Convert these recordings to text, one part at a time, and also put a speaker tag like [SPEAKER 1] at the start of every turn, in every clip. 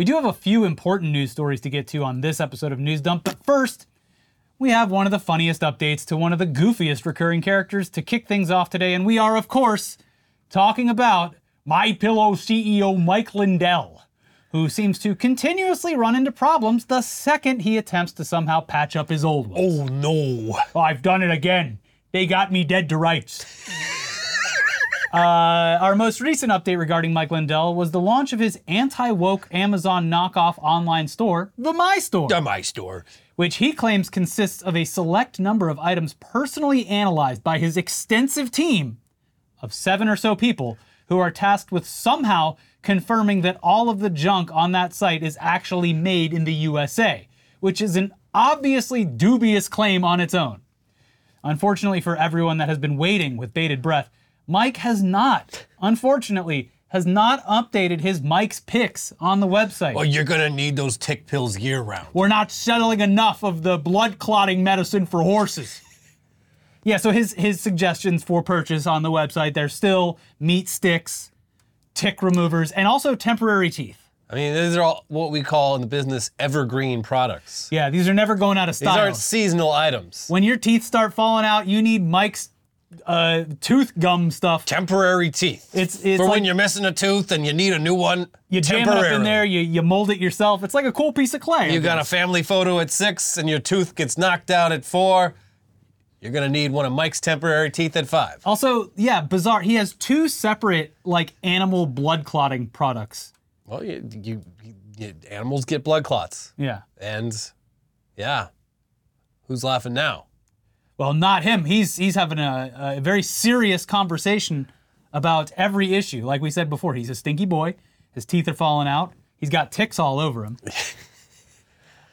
[SPEAKER 1] We do have a few important news stories to get to on this episode of News Dump, but first, we have one of the funniest updates to one of the goofiest recurring characters to kick things off today, and we are, of course, talking about My Pillow CEO Mike Lindell, who seems to continuously run into problems the second he attempts to somehow patch up his old ones.
[SPEAKER 2] Oh no.
[SPEAKER 1] I've done it again. They got me dead to rights. Uh, our most recent update regarding Mike Lindell was the launch of his anti woke Amazon knockoff online store, The My Store,
[SPEAKER 2] The my store.
[SPEAKER 1] which he claims consists of a select number of items personally analyzed by his extensive team of seven or so people who are tasked with somehow confirming that all of the junk on that site is actually made in the USA, which is an obviously dubious claim on its own. Unfortunately for everyone that has been waiting with bated breath, Mike has not, unfortunately, has not updated his Mike's picks on the website.
[SPEAKER 2] Well, you're gonna need those tick pills year round.
[SPEAKER 1] We're not settling enough of the blood clotting medicine for horses. Yeah, so his his suggestions for purchase on the website, they're still meat sticks, tick removers, and also temporary teeth.
[SPEAKER 2] I mean, these are all what we call in the business evergreen products.
[SPEAKER 1] Yeah, these are never going out of
[SPEAKER 2] stock.
[SPEAKER 1] These
[SPEAKER 2] aren't seasonal items.
[SPEAKER 1] when your teeth start falling out, you need Mike's uh, tooth gum stuff.
[SPEAKER 2] Temporary teeth.
[SPEAKER 1] It's- it's
[SPEAKER 2] for
[SPEAKER 1] like-
[SPEAKER 2] when you're missing a tooth and you need a new one.
[SPEAKER 1] You jam it up in there, you, you mold it yourself. It's like a cool piece of clay.
[SPEAKER 2] You got a family photo at six and your tooth gets knocked out at four. You're gonna need one of Mike's temporary teeth at five.
[SPEAKER 1] Also, yeah, bizarre. He has two separate like animal blood clotting products.
[SPEAKER 2] Well, you, you, you animals get blood clots,
[SPEAKER 1] Yeah.
[SPEAKER 2] and yeah, who's laughing now?
[SPEAKER 1] Well, not him. He's he's having a, a very serious conversation about every issue. Like we said before, he's a stinky boy. His teeth are falling out. He's got ticks all over him.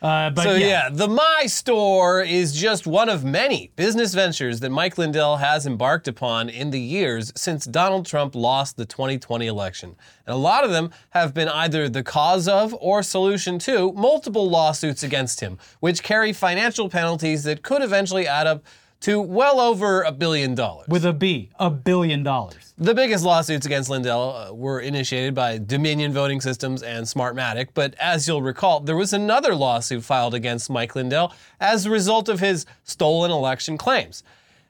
[SPEAKER 1] Uh, but
[SPEAKER 2] So
[SPEAKER 1] yeah,
[SPEAKER 2] yeah. the My Store is just one of many business ventures that Mike Lindell has embarked upon in the years since Donald Trump lost the 2020 election. And a lot of them have been either the cause of or solution to multiple lawsuits against him, which carry financial penalties that could eventually add up to well over a billion dollars.
[SPEAKER 1] with a B, a billion dollars.
[SPEAKER 2] The biggest lawsuits against Lindell uh, were initiated by Dominion Voting Systems and Smartmatic, but as you'll recall, there was another lawsuit filed against Mike Lindell as a result of his stolen election claims.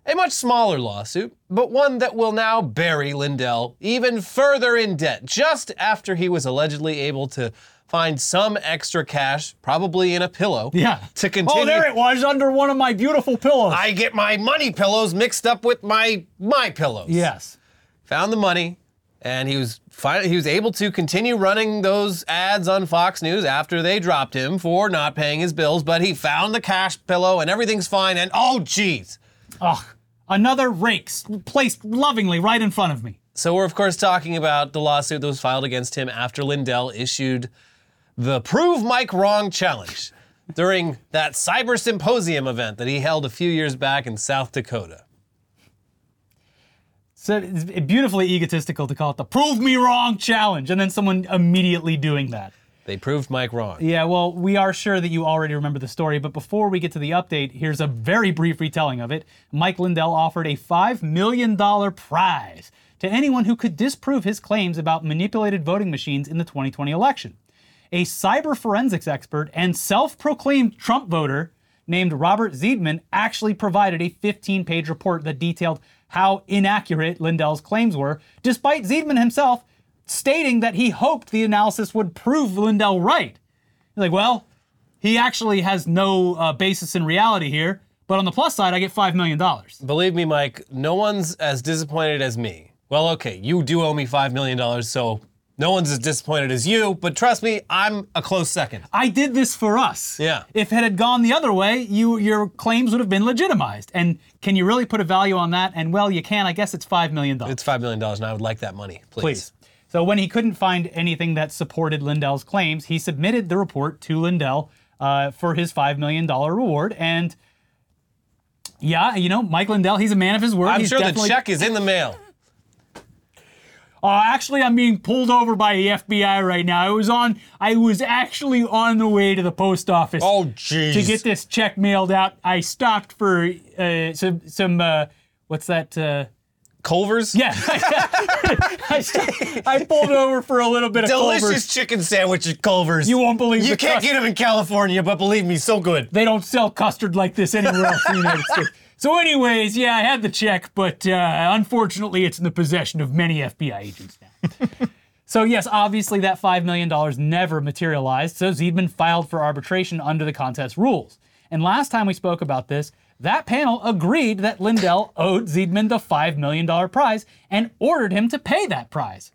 [SPEAKER 2] A much smaller lawsuit, but one that will now bury Lindell even further in debt, just after he was allegedly able to find some extra cash, probably in a pillow,
[SPEAKER 1] Yeah.
[SPEAKER 2] to oh, continue.
[SPEAKER 1] Oh, there it was under one of my beautiful pillows.
[SPEAKER 2] I get my money pillows mixed up with my my pillows
[SPEAKER 1] yes.
[SPEAKER 2] found the money, and he was finally he was able to continue running those ads on Fox News after they dropped him for not paying his bills. But he found the cash pillow, and everything's fine. And oh, geez.
[SPEAKER 1] Ugh. Another rake placed lovingly right in front of me.
[SPEAKER 2] So we're of course talking about the lawsuit that was filed against him after Lindell issued the Prove Mike Wrong challenge during that cyber symposium event that he held a few years back in South Dakota.
[SPEAKER 1] So it's beautifully egotistical to call it the prove me wrong challenge and then someone immediately doing that.
[SPEAKER 2] They proved Mike wrong.
[SPEAKER 1] Yeah, well, we are sure that you already remember the story, but before we get to the update, here's a very brief retelling of it. Mike Lindell offered a $5 million prize to anyone who could disprove his claims about manipulated voting machines in the 2020 election. A cyber forensics expert and self proclaimed Trump voter named Robert Zeidman actually provided a 15 page report that detailed how inaccurate Lindell's claims were, despite Zeidman himself stating that he hoped the analysis would prove Lindell right. He's like, well, he actually has no uh, basis in reality here, but on the plus side, I get $5 million.
[SPEAKER 2] Believe me, Mike, no one's as disappointed as me. Well, okay, you do owe me $5 million, so no one's as disappointed as you, but trust me, I'm a close second.
[SPEAKER 1] I did this for us.
[SPEAKER 2] Yeah.
[SPEAKER 1] If it had gone the other way, you your claims would have been legitimized. And can you really put a value on that? And well, you can. I guess it's $5 million.
[SPEAKER 2] It's $5 million, and I would like that money, please.
[SPEAKER 1] Please. So when he couldn't find anything that supported Lindell's claims, he submitted the report to Lindell uh, for his $5 million reward. And yeah, you know, Mike Lindell, he's a man of his word.
[SPEAKER 2] I'm
[SPEAKER 1] He's
[SPEAKER 2] sure the check is in the mail.
[SPEAKER 1] Uh, actually, I'm being pulled over by the FBI right now. I was on. I was actually on the way to the post office
[SPEAKER 2] Oh, jeez.
[SPEAKER 1] to get this check mailed out. I stopped for uh, some some uh, what's that? Uh,
[SPEAKER 2] Culver's?
[SPEAKER 1] yeah, I, I pulled over for a little bit of
[SPEAKER 3] Delicious
[SPEAKER 1] Culver's.
[SPEAKER 3] chicken sandwich at Culver's.
[SPEAKER 1] You won't believe
[SPEAKER 3] You can't
[SPEAKER 1] cus-
[SPEAKER 3] get them in California, but believe me, so good.
[SPEAKER 1] They don't sell custard like this anywhere else in the United States. So, anyways, yeah, I had the check, but uh, unfortunately, it's in the possession of many FBI agents now. so, yes, obviously, that $5 million never materialized, so Zeidman filed for arbitration under the contest rules. And last time we spoke about this, that panel agreed that Lindell owed Zeidman the $5 million prize and ordered him to pay that prize.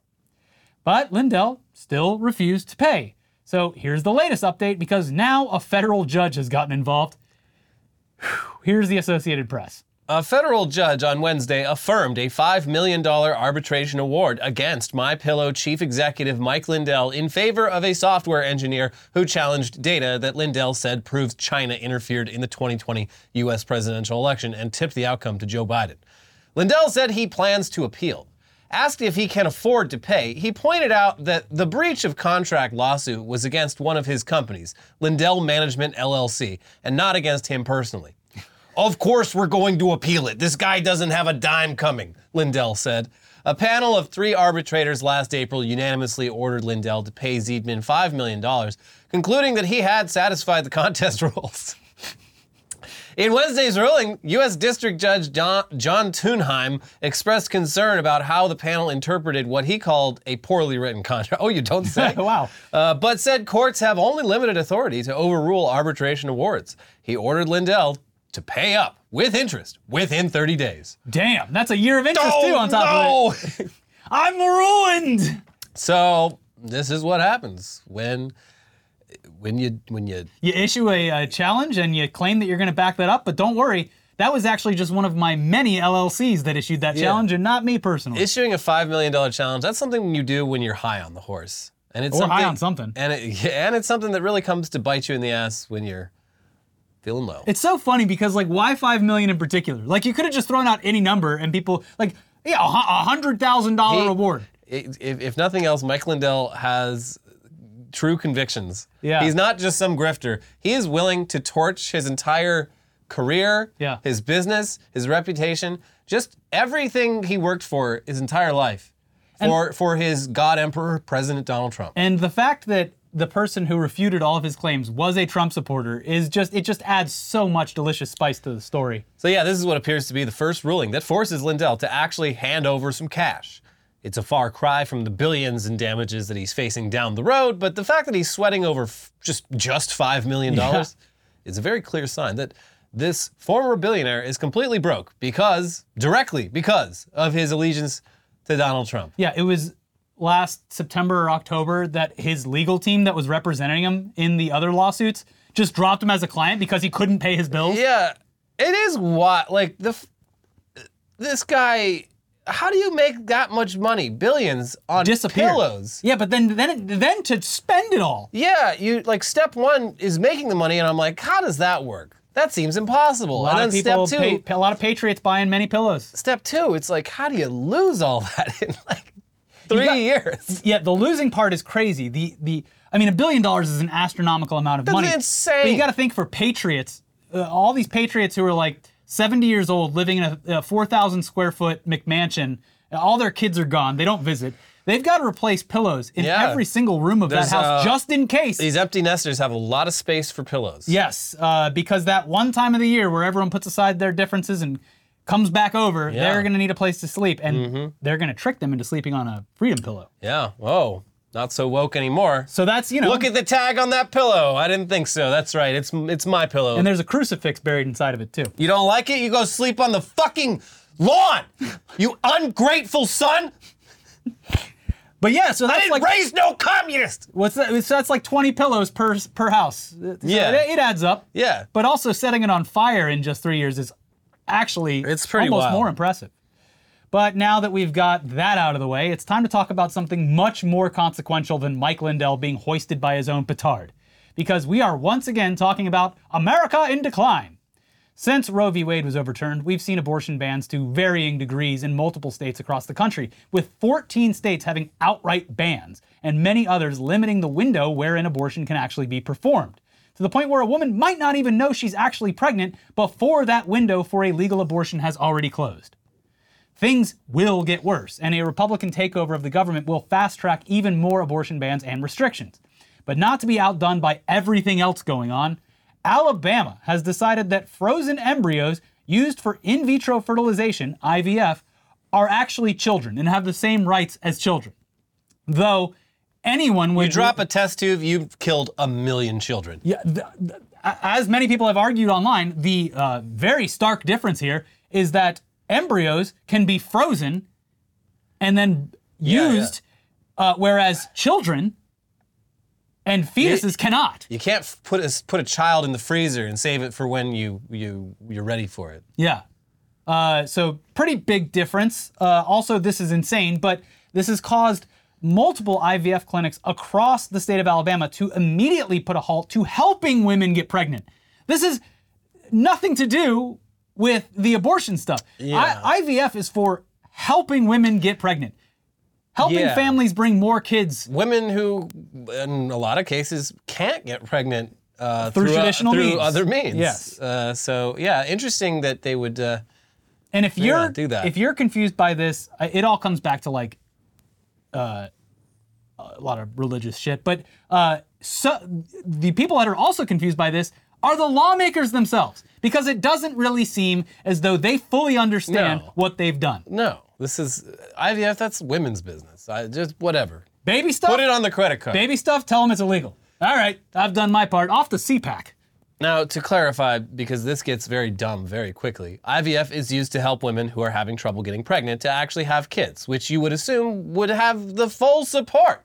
[SPEAKER 1] But Lindell still refused to pay. So here's the latest update because now a federal judge has gotten involved. Whew, Here's the Associated Press.
[SPEAKER 2] A federal judge on Wednesday affirmed a $5 million arbitration award against MyPillow chief executive Mike Lindell in favor of a software engineer who challenged data that Lindell said proves China interfered in the 2020 U.S. presidential election and tipped the outcome to Joe Biden. Lindell said he plans to appeal. Asked if he can afford to pay, he pointed out that the breach of contract lawsuit was against one of his companies, Lindell Management LLC, and not against him personally. Of course, we're going to appeal it. This guy doesn't have a dime coming, Lindell said. A panel of three arbitrators last April unanimously ordered Lindell to pay Zeidman $5 million, concluding that he had satisfied the contest rules. In Wednesday's ruling, U.S. District Judge John, John Tunheim expressed concern about how the panel interpreted what he called a poorly written contract. Oh, you don't say?
[SPEAKER 1] wow.
[SPEAKER 2] Uh, but said courts have only limited authority to overrule arbitration awards. He ordered Lindell to pay up with interest within 30 days.
[SPEAKER 1] Damn, that's a year of interest too on top of it.
[SPEAKER 2] no!
[SPEAKER 1] I'm ruined.
[SPEAKER 2] so this is what happens when when you when you
[SPEAKER 1] You issue a, uh challenge and you claim that you're going to back that up, but don't worry. That was actually just one of my many LLCs that issued that challenge and not me personally.
[SPEAKER 2] issuing a five million dollar challenge. That's something you do when you're high on the horse, and it's
[SPEAKER 1] Or high on something.
[SPEAKER 2] and it, and it's something that really comes to bite you in the ass when you're feeling low.
[SPEAKER 1] It's so funny because like why five million in particular? Like you could have just thrown out any number and people like yeah a hundred thousand dollar reward.
[SPEAKER 2] if, if nothing else, Mike Lindell has true convictions.
[SPEAKER 1] Yeah.
[SPEAKER 2] He's not just some grifter. He is willing to torch his entire career,
[SPEAKER 1] Yeah.
[SPEAKER 2] his business, his reputation, just everything he worked for his entire life for, for his God Emperor, President Donald Trump.
[SPEAKER 1] And the fact that the person who refuted all of his claims was a Trump supporter is just it just adds so much delicious spice to the story.
[SPEAKER 2] So yeah, this is what appears to be the first ruling that forces Lindell to actually hand over some cash. It's a far cry from the billions in damages that he's facing down the road, but the fact that he's sweating over f- just just five million dollars is a very clear sign that this former billionaire is completely broke because directly because of his allegiance to Donald Trump.
[SPEAKER 1] Yeah, it was last September or October that his legal team that was representing him in the other lawsuits just dropped him as a client because he couldn't pay his bills.
[SPEAKER 2] Yeah, it is what like the this guy. How do you make that much money, billions on
[SPEAKER 1] Disappeared.
[SPEAKER 2] pillows?
[SPEAKER 1] Yeah, but then then then to spend it all.
[SPEAKER 2] Yeah, you like step one is making the money, and I'm like, how does that work? That seems impossible.
[SPEAKER 1] A lot
[SPEAKER 2] and
[SPEAKER 1] of
[SPEAKER 2] then
[SPEAKER 1] people,
[SPEAKER 2] step two,
[SPEAKER 1] pay, a lot of patriots buying many pillows.
[SPEAKER 2] step two, it's like, how do you lose all that in like three
[SPEAKER 1] got-
[SPEAKER 2] years?
[SPEAKER 1] Yeah, the losing part is crazy. The the I mean, a billion dollars is an astronomical amount of
[SPEAKER 2] That's
[SPEAKER 1] money.
[SPEAKER 2] insane.
[SPEAKER 1] But you got to think for patriots, uh, all these patriots who are like 70 years old, living in a, a 4,000 square foot McMansion, all their kids are gone. They don't visit. They've got to replace pillows in
[SPEAKER 2] Yeah.
[SPEAKER 1] every single room of
[SPEAKER 2] There's,
[SPEAKER 1] that house
[SPEAKER 2] uh,
[SPEAKER 1] just in case.
[SPEAKER 2] These empty nesters have a lot of space for pillows.
[SPEAKER 1] Yes, uh, because that one time of the year where everyone puts aside their differences and comes back over,
[SPEAKER 2] Yeah.
[SPEAKER 1] they're going to need a place to sleep, and mm-hmm. they're going to trick them into sleeping on a freedom pillow.
[SPEAKER 2] Yeah. Whoa. Not so woke anymore.
[SPEAKER 1] So that's you know,
[SPEAKER 2] Look at the tag on that pillow. I didn't think so. That's right. It's it's my pillow.
[SPEAKER 1] and there's a crucifix buried inside of it too.
[SPEAKER 2] you don't like it? You go sleep on the fucking lawn. You ungrateful son.
[SPEAKER 1] But yeah, so
[SPEAKER 2] I
[SPEAKER 1] that's
[SPEAKER 2] didn't
[SPEAKER 1] like
[SPEAKER 2] raise no communist.
[SPEAKER 1] what's that? So that's like 20 pillows per per house. So
[SPEAKER 2] Yeah.
[SPEAKER 1] it, it adds up.
[SPEAKER 2] Yeah.
[SPEAKER 1] But also setting it on fire in just three years is actually
[SPEAKER 2] It's pretty
[SPEAKER 1] almost
[SPEAKER 2] wild.
[SPEAKER 1] more impressive. But now that we've got that out of the way, it's time to talk about something much more consequential than Mike Lindell being hoisted by his own petard. Because we are once again talking about America in decline. Since Roe v. Wade was overturned, we've seen abortion bans to varying degrees in multiple states across the country, with 14 states having outright bans, and many others limiting the window wherein abortion can actually be performed. To the point where a woman might not even know she's actually pregnant before that window for a legal abortion has already closed. things will get worse, and a Republican takeover of the government will fast track even more abortion bans and restrictions. But not to be outdone by everything else going on, Alabama has decided that frozen embryos used for in vitro fertilization, IVF, are actually children and have the same rights as children. Though anyone would
[SPEAKER 2] You drop a test tube, you've killed a million children.
[SPEAKER 1] yeah, th- th- as many people have argued online, the uh, very stark difference here is that embryos can be frozen and then
[SPEAKER 2] Yeah, yeah.
[SPEAKER 1] used, Uh, whereas children and fetuses cannot.
[SPEAKER 2] You can't f- put a, put a child in the freezer and save it for when you you you're ready for it.
[SPEAKER 1] Yeah. Uh, so pretty big difference. Uh, also, this is insane, but this has caused multiple IVF clinics across the state of Alabama to immediately put a halt to helping women get pregnant. This is nothing to do with the abortion stuff.
[SPEAKER 2] Yeah.
[SPEAKER 1] I- IVF is for helping women get pregnant, helping
[SPEAKER 2] Yeah.
[SPEAKER 1] families bring more kids.
[SPEAKER 2] Women who, in a lot of cases, can't get pregnant uh,
[SPEAKER 1] Through
[SPEAKER 2] uh,
[SPEAKER 1] traditional
[SPEAKER 2] through
[SPEAKER 1] means.
[SPEAKER 2] other means.
[SPEAKER 1] Yes.
[SPEAKER 2] Uh, so yeah, interesting that they would. Uh,
[SPEAKER 1] And if you're
[SPEAKER 2] do that.
[SPEAKER 1] if you're confused by this, it all comes back to like uh, a lot of religious shit. But uh, so the people that are also confused by this are the lawmakers themselves because it doesn't really seem as though they fully understand
[SPEAKER 2] No.
[SPEAKER 1] what they've done.
[SPEAKER 2] no, this is IVF. That's women's business. I just whatever.
[SPEAKER 1] Baby stuff.
[SPEAKER 2] Put it on the credit card.
[SPEAKER 1] Baby stuff. Tell them it's illegal. All right, I've done my part. Off the CPAC.
[SPEAKER 2] Now, to clarify, because this gets very dumb very quickly, IVF is used to help women who are having trouble getting pregnant to actually have kids, which you would assume would have the full support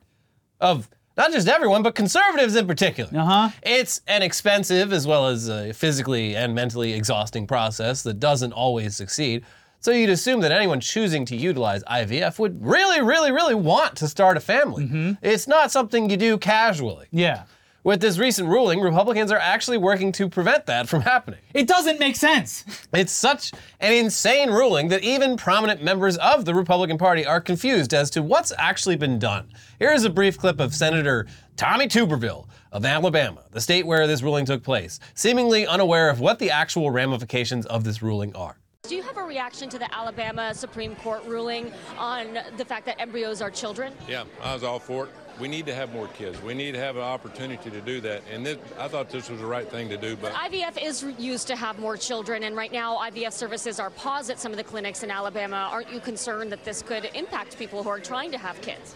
[SPEAKER 2] of not just everyone, but conservatives in particular.
[SPEAKER 1] Uh-huh.
[SPEAKER 2] It's an expensive as well as a physically and mentally exhausting process that doesn't always succeed. So you'd assume that anyone choosing to utilize IVF would really, really, really want to start a family. It's not something you do casually.
[SPEAKER 1] Yeah.
[SPEAKER 2] With this recent ruling, Republicans are actually working to prevent that from happening.
[SPEAKER 1] It doesn't make sense.
[SPEAKER 2] It's such an insane ruling that even prominent members of the Republican Party are confused as to what's actually been done. Here is a brief clip of Senator Tommy Tuberville of Alabama, the state where this ruling took place, seemingly unaware of what the actual ramifications of this ruling are.
[SPEAKER 4] Do you have a reaction to the Alabama Supreme Court ruling on the fact that embryos are children?
[SPEAKER 5] Yeah, I was all for it. We need to have more kids. We need to have an opportunity to do that. And this, I thought this was the right thing to do, but
[SPEAKER 4] IVF is used to have more children, and right now IVF services are paused at some of the clinics in Alabama. Aren't you concerned that this could impact people who are trying to have kids?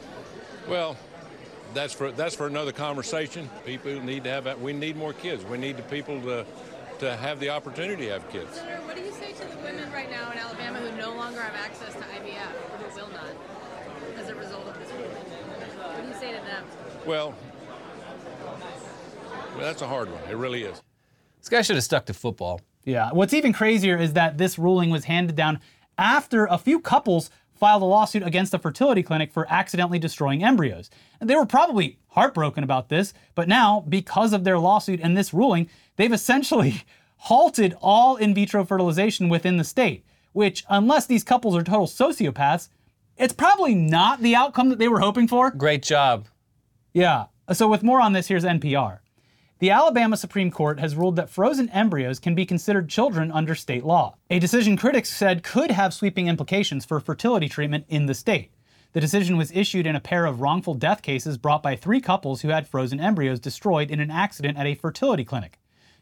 [SPEAKER 5] well, that's for that's for another conversation. People need to have that. We need more kids. We need the people to to have the opportunity to have kids.
[SPEAKER 6] Senator, what do you say to the women right now in Alabama who no longer have access to IVF or who will not as a result of this ruling? What do you say to them?
[SPEAKER 5] Well, well, that's a hard one. It really is.
[SPEAKER 2] This guy should have stuck to football.
[SPEAKER 1] Yeah. What's even crazier is that this ruling was handed down after a few couples filed a lawsuit against a fertility clinic for accidentally destroying embryos. And they were probably heartbroken about this, but now, because of their lawsuit and this ruling, they've essentially halted all in vitro fertilization within the state, which, unless these couples are total sociopaths, it's probably not the outcome that they were hoping for.
[SPEAKER 2] Great job.
[SPEAKER 1] Yeah. So, with more on this, here's NPR. The Alabama Supreme Court has ruled that frozen embryos can be considered children under state law, a decision critics said could have sweeping implications for fertility treatment in the state. The decision was issued in a pair of wrongful death cases brought by three couples who had frozen embryos destroyed in an accident at a fertility clinic.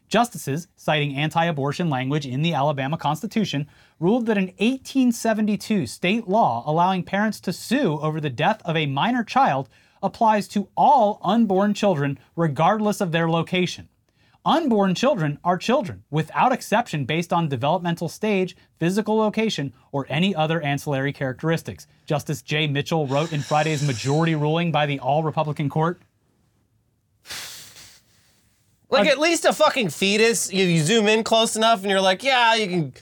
[SPEAKER 1] Justices, citing anti abortion language in the Alabama Constitution, ruled that an 1872 state law allowing parents to sue over the death of a minor child applies to all unborn children, regardless of their location. Unborn children are children, without exception based on developmental stage, physical location, or any other ancillary characteristics, Justice Jay Mitchell wrote in Friday's majority ruling by the all Republican court.
[SPEAKER 2] Like uh, at least a fucking fetus, you, you zoom in close enough and you're like, yeah, you can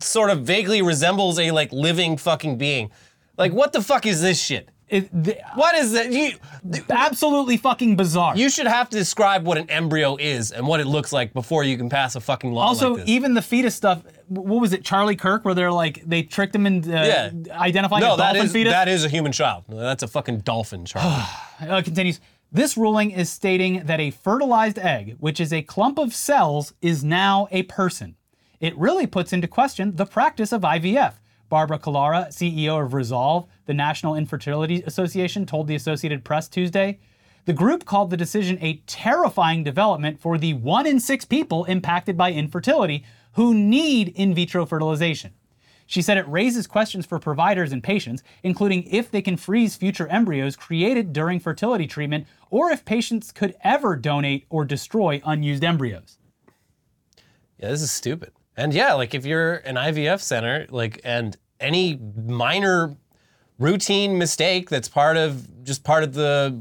[SPEAKER 2] sort of vaguely resembles a like living fucking being. Like what the fuck is this shit?
[SPEAKER 1] It, the,
[SPEAKER 2] What is that? You
[SPEAKER 1] absolutely fucking bizarre.
[SPEAKER 2] you should have to describe what an embryo is and what it looks like before you can pass a fucking law
[SPEAKER 1] Also,
[SPEAKER 2] like this.
[SPEAKER 1] even the fetus stuff. What was it, Charlie Kirk, where they're like they tricked him into uh,
[SPEAKER 2] Yeah.
[SPEAKER 1] identifying
[SPEAKER 2] no,
[SPEAKER 1] a dolphin
[SPEAKER 2] is
[SPEAKER 1] fetus?
[SPEAKER 2] that is a human child. That's a fucking dolphin child.
[SPEAKER 1] Uh, continues. This ruling is stating that a fertilized egg, which is a clump of cells, is now a person. It really puts into question the practice of IVF, Barbara Collura, CEO of Resolve, the National Infertility Association, told the Associated Press Tuesday. The group called the decision a terrifying development for the one in six people impacted by infertility who need in vitro fertilization. She said it raises questions for providers and patients, including if they can freeze future embryos created during fertility treatment or if patients could ever donate or destroy unused embryos.
[SPEAKER 2] Yeah, this is stupid. And yeah, like if you're an IVF center, like and any minor routine mistake that's part of just part of the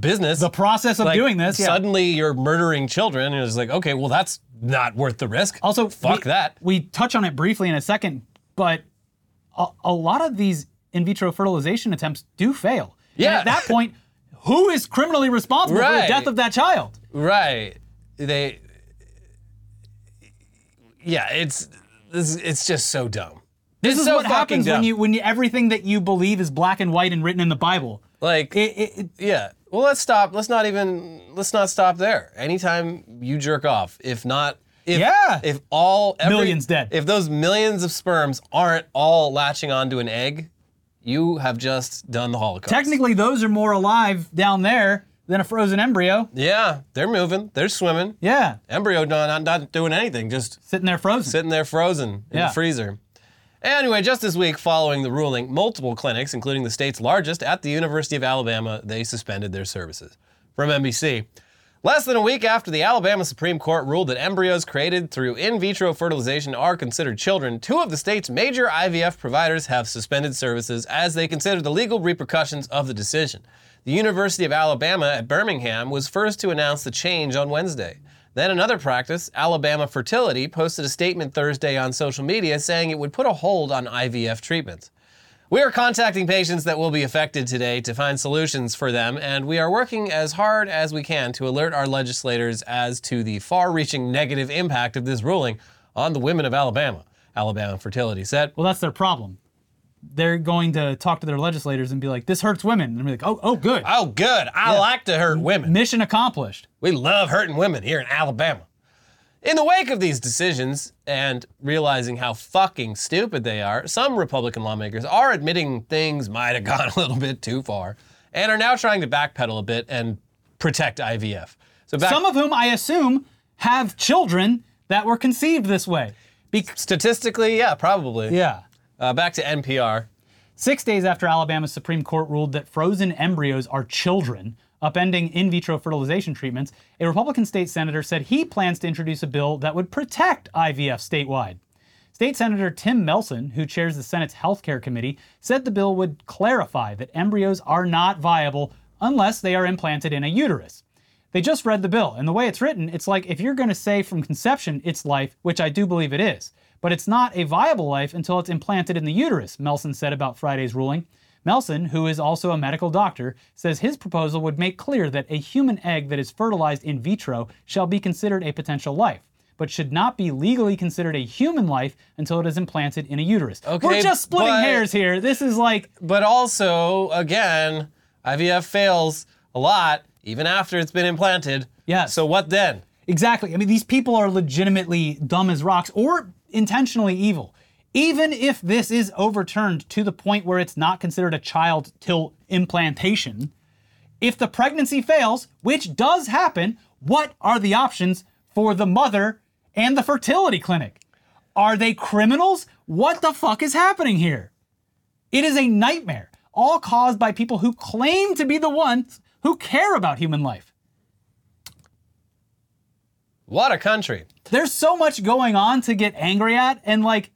[SPEAKER 2] business,
[SPEAKER 1] The process of
[SPEAKER 2] like,
[SPEAKER 1] doing this, yeah.
[SPEAKER 2] suddenly you're murdering children, and it's like, okay, well that's not worth the risk.
[SPEAKER 1] Also,
[SPEAKER 2] fuck
[SPEAKER 1] we,
[SPEAKER 2] that.
[SPEAKER 1] We touch on it briefly in a second, but a, a lot of these in vitro fertilization attempts do fail. And
[SPEAKER 2] Yeah.
[SPEAKER 1] at that point, who is criminally responsible for the death of that child?
[SPEAKER 2] Right. They. Yeah, it's this. It's just so dumb.
[SPEAKER 1] This
[SPEAKER 2] It's
[SPEAKER 1] is
[SPEAKER 2] so
[SPEAKER 1] what happens
[SPEAKER 2] fucking
[SPEAKER 1] when
[SPEAKER 2] dumb.
[SPEAKER 1] you when you, everything that you believe is black and white and written in the Bible.
[SPEAKER 2] Like,
[SPEAKER 1] It, it, it-
[SPEAKER 2] yeah. Well, let's stop. Let's not even. Let's not stop there. Anytime you jerk off, if not. If,
[SPEAKER 1] Yeah.
[SPEAKER 2] If all every,
[SPEAKER 1] Millions dead.
[SPEAKER 2] If those millions of sperms aren't all latching onto an egg, you have just done the Holocaust.
[SPEAKER 1] technically, those are more alive down there than a frozen embryo.
[SPEAKER 2] Yeah, they're moving. They're swimming.
[SPEAKER 1] Yeah,
[SPEAKER 2] Embryo not, not, doing anything. Just
[SPEAKER 1] sitting there frozen.
[SPEAKER 2] sitting there frozen in
[SPEAKER 1] Yeah.
[SPEAKER 2] the freezer. Anyway, just this week following the ruling, multiple clinics, including the state's largest at the University of Alabama, they suspended their services. From NBC. Less than a week after the Alabama Supreme Court ruled that embryos created through in vitro fertilization are considered children, two of the state's major IVF providers have suspended services as they consider the legal repercussions of the decision. The University of Alabama at Birmingham was first to announce the change on Wednesday. Then another practice, Alabama Fertility, posted a statement Thursday on social media saying it would put a hold on IVF treatments. We are contacting patients that will be affected today to find solutions for them, and we are working as hard as we can to alert our legislators as to the far reaching negative impact of this ruling on the women of Alabama. Alabama Fertility said.
[SPEAKER 1] well, that's their problem. They're going to talk to their legislators and be like, "This hurts women," and be like, "Oh, oh, good,
[SPEAKER 2] Oh, good. I like to hurt women.
[SPEAKER 1] mission accomplished."
[SPEAKER 2] We love hurting women here in Alabama. In the wake of these decisions and realizing how fucking stupid they are, some Republican lawmakers are admitting things might have gone a little bit too far and are now trying to backpedal a bit and protect IVF. So back,
[SPEAKER 1] Some of whom I assume have children that were conceived this way. Be-
[SPEAKER 2] statistically, yeah, probably.
[SPEAKER 1] yeah.
[SPEAKER 2] Uh, back to NPR.
[SPEAKER 1] Six days after Alabama's Supreme Court ruled that frozen embryos are children, upending in vitro fertilization treatments, a Republican state senator said he plans to introduce a bill that would protect IVF statewide. State Senator Tim Melson, who chairs the Senate's Health Care Committee, said the bill would clarify that embryos are not viable unless they are implanted in a uterus. They just read the bill, and the way it's written, it's like if you're going to say from conception it's life, which I do believe it is, but it's not a viable life until it's implanted in the uterus, Melson said about Friday's ruling. Melson, who is also a medical doctor, says his proposal would make clear that a human egg that is fertilized in vitro shall be considered a potential life, but should not be legally considered a human life until it is implanted in a uterus.
[SPEAKER 2] Okay, We're
[SPEAKER 1] just splitting
[SPEAKER 2] but-
[SPEAKER 1] hairs here. This is like
[SPEAKER 2] But also, again, IVF fails a lot even after it's been implanted.
[SPEAKER 1] Yes.
[SPEAKER 2] So what then?
[SPEAKER 1] Exactly. I mean, these people are legitimately dumb as rocks or intentionally evil. Even if this is overturned to the point where it's not considered a child till implantation, if the pregnancy fails, which does happen, what are the options for the mother and the fertility clinic? Are they criminals? What the fuck is happening here? It is a nightmare, all caused by people who claim to be the ones who care about human life.
[SPEAKER 2] What a country.
[SPEAKER 1] there's so much going on to get angry at and like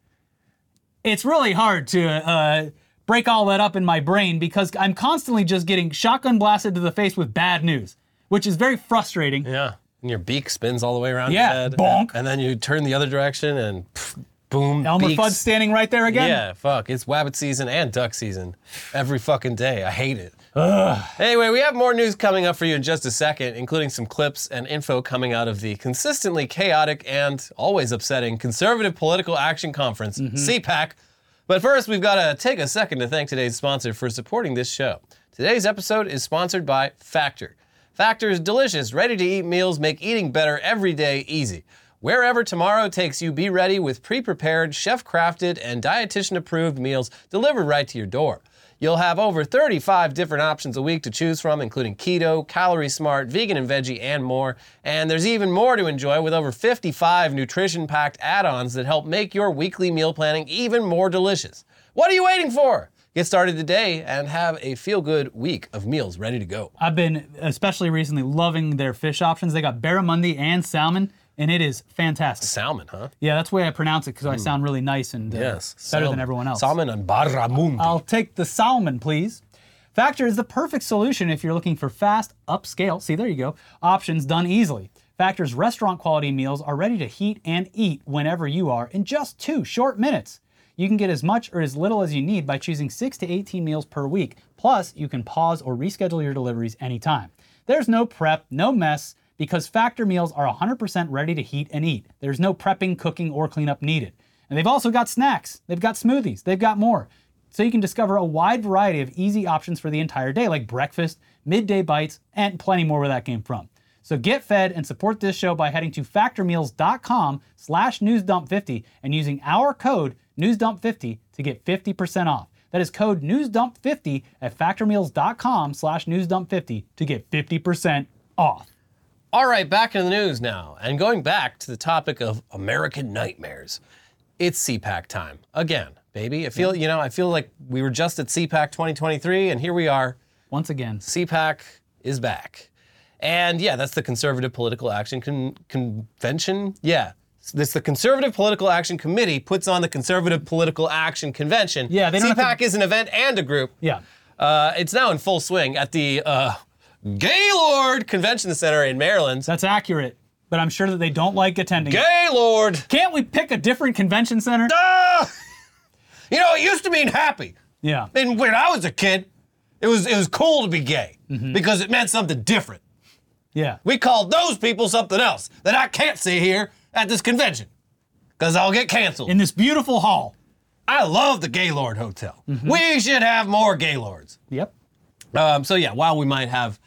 [SPEAKER 1] it's really hard to uh, break all that up in my brain because i'm constantly just getting shotgun blasted to the face with bad news which is very frustrating
[SPEAKER 2] Yeah. And your beak spins all the way around
[SPEAKER 1] Yeah,
[SPEAKER 2] your head.
[SPEAKER 1] bonk.
[SPEAKER 2] And then you turn the other direction and pff, boom.
[SPEAKER 1] elmer
[SPEAKER 2] beaks.
[SPEAKER 1] fudd's standing right there again
[SPEAKER 2] Yeah, fuck. It's wabbit season and duck season every fucking day. I hate it. Ugh. Anyway, we have more news coming up for you in just a second, including some clips and info coming out of the consistently chaotic and always upsetting Conservative Political Action Conference, mm-hmm. CPAC. But first, we've got to take a second to thank today's sponsor for supporting this show. Today's episode is sponsored by Factor. Factor's delicious, ready to eat meals make eating better every day easy. Wherever tomorrow takes you, be ready with pre prepared, chef crafted, and dietitian approved meals delivered right to your door. You'll have over 35 different options a week to choose from, including keto, calorie smart, vegan and veggie, and more. And there's even more to enjoy with over 55 nutrition packed add ons that help make your weekly meal planning even more delicious. What are you waiting for? Get started today and have a feel good week of meals ready to go.
[SPEAKER 1] I've been especially recently loving their fish options. They got barramundi and salmon, and it is fantastic.
[SPEAKER 2] Salmon, huh?
[SPEAKER 1] Yeah, that's the way I pronounce it because I sound really nice and uh, better
[SPEAKER 2] Salmon.
[SPEAKER 1] than everyone else.
[SPEAKER 2] Salmon and barramundi.
[SPEAKER 1] I'll take the salmon, please. Factor is the perfect solution if you're looking for fast, upscale, see, there you go, options done easily. Factor's restaurant quality meals are ready to heat and eat whenever you are in just two short minutes. You can get as much or as little as you need by choosing 6 to 18 meals per week. Plus, you can pause or reschedule your deliveries anytime. There's no prep, no mess, because Factor meals are 100% ready to heat and eat. There's no prepping, cooking, or cleanup needed. And they've also got snacks, they've got smoothies, they've got more. So you can discover a wide variety of easy options for the entire day, like breakfast, midday bites, and plenty more where that came from. So get fed and support this show by heading to factormeals.com slash newsdump50 and using our code newsdump50 to get 50% off. That is code newsdump50 at factormeals.com slash newsdump50 to get 50% off.
[SPEAKER 2] All right, back in the news now, and going back to the topic of American nightmares. It's CPAC time again, baby. I feel, you know, I feel like we were just at CPAC 2023, and here we are.
[SPEAKER 1] Once again,
[SPEAKER 2] CPAC is back, and yeah, that's the Conservative Political Action Con- Convention. Yeah, this the Conservative Political Action Committee puts on the Conservative Political Action Convention.
[SPEAKER 1] Yeah, they don't
[SPEAKER 2] CPAC
[SPEAKER 1] to-
[SPEAKER 2] is an event and a group.
[SPEAKER 1] yeah.
[SPEAKER 2] Uh, it's now in full swing at the uh, Gaylord Convention Center in Maryland.
[SPEAKER 1] That's accurate, but I'm sure that they don't like attending.
[SPEAKER 2] Gaylord.
[SPEAKER 1] Can't we pick a different convention center?
[SPEAKER 2] Ah! You know, it used to mean happy.
[SPEAKER 1] Yeah.
[SPEAKER 2] And when I was a kid, it was it was cool to be gay
[SPEAKER 1] Mm-hmm.
[SPEAKER 2] because it meant something different.
[SPEAKER 1] Yeah.
[SPEAKER 2] We called those people something else that I can't say here at this convention because I'll get canceled.
[SPEAKER 1] In this beautiful hall.
[SPEAKER 2] I love the Gaylord Hotel.
[SPEAKER 1] Mm-hmm.
[SPEAKER 2] We should have more Gaylords.
[SPEAKER 1] Yep.
[SPEAKER 2] Um, so yeah, while we might have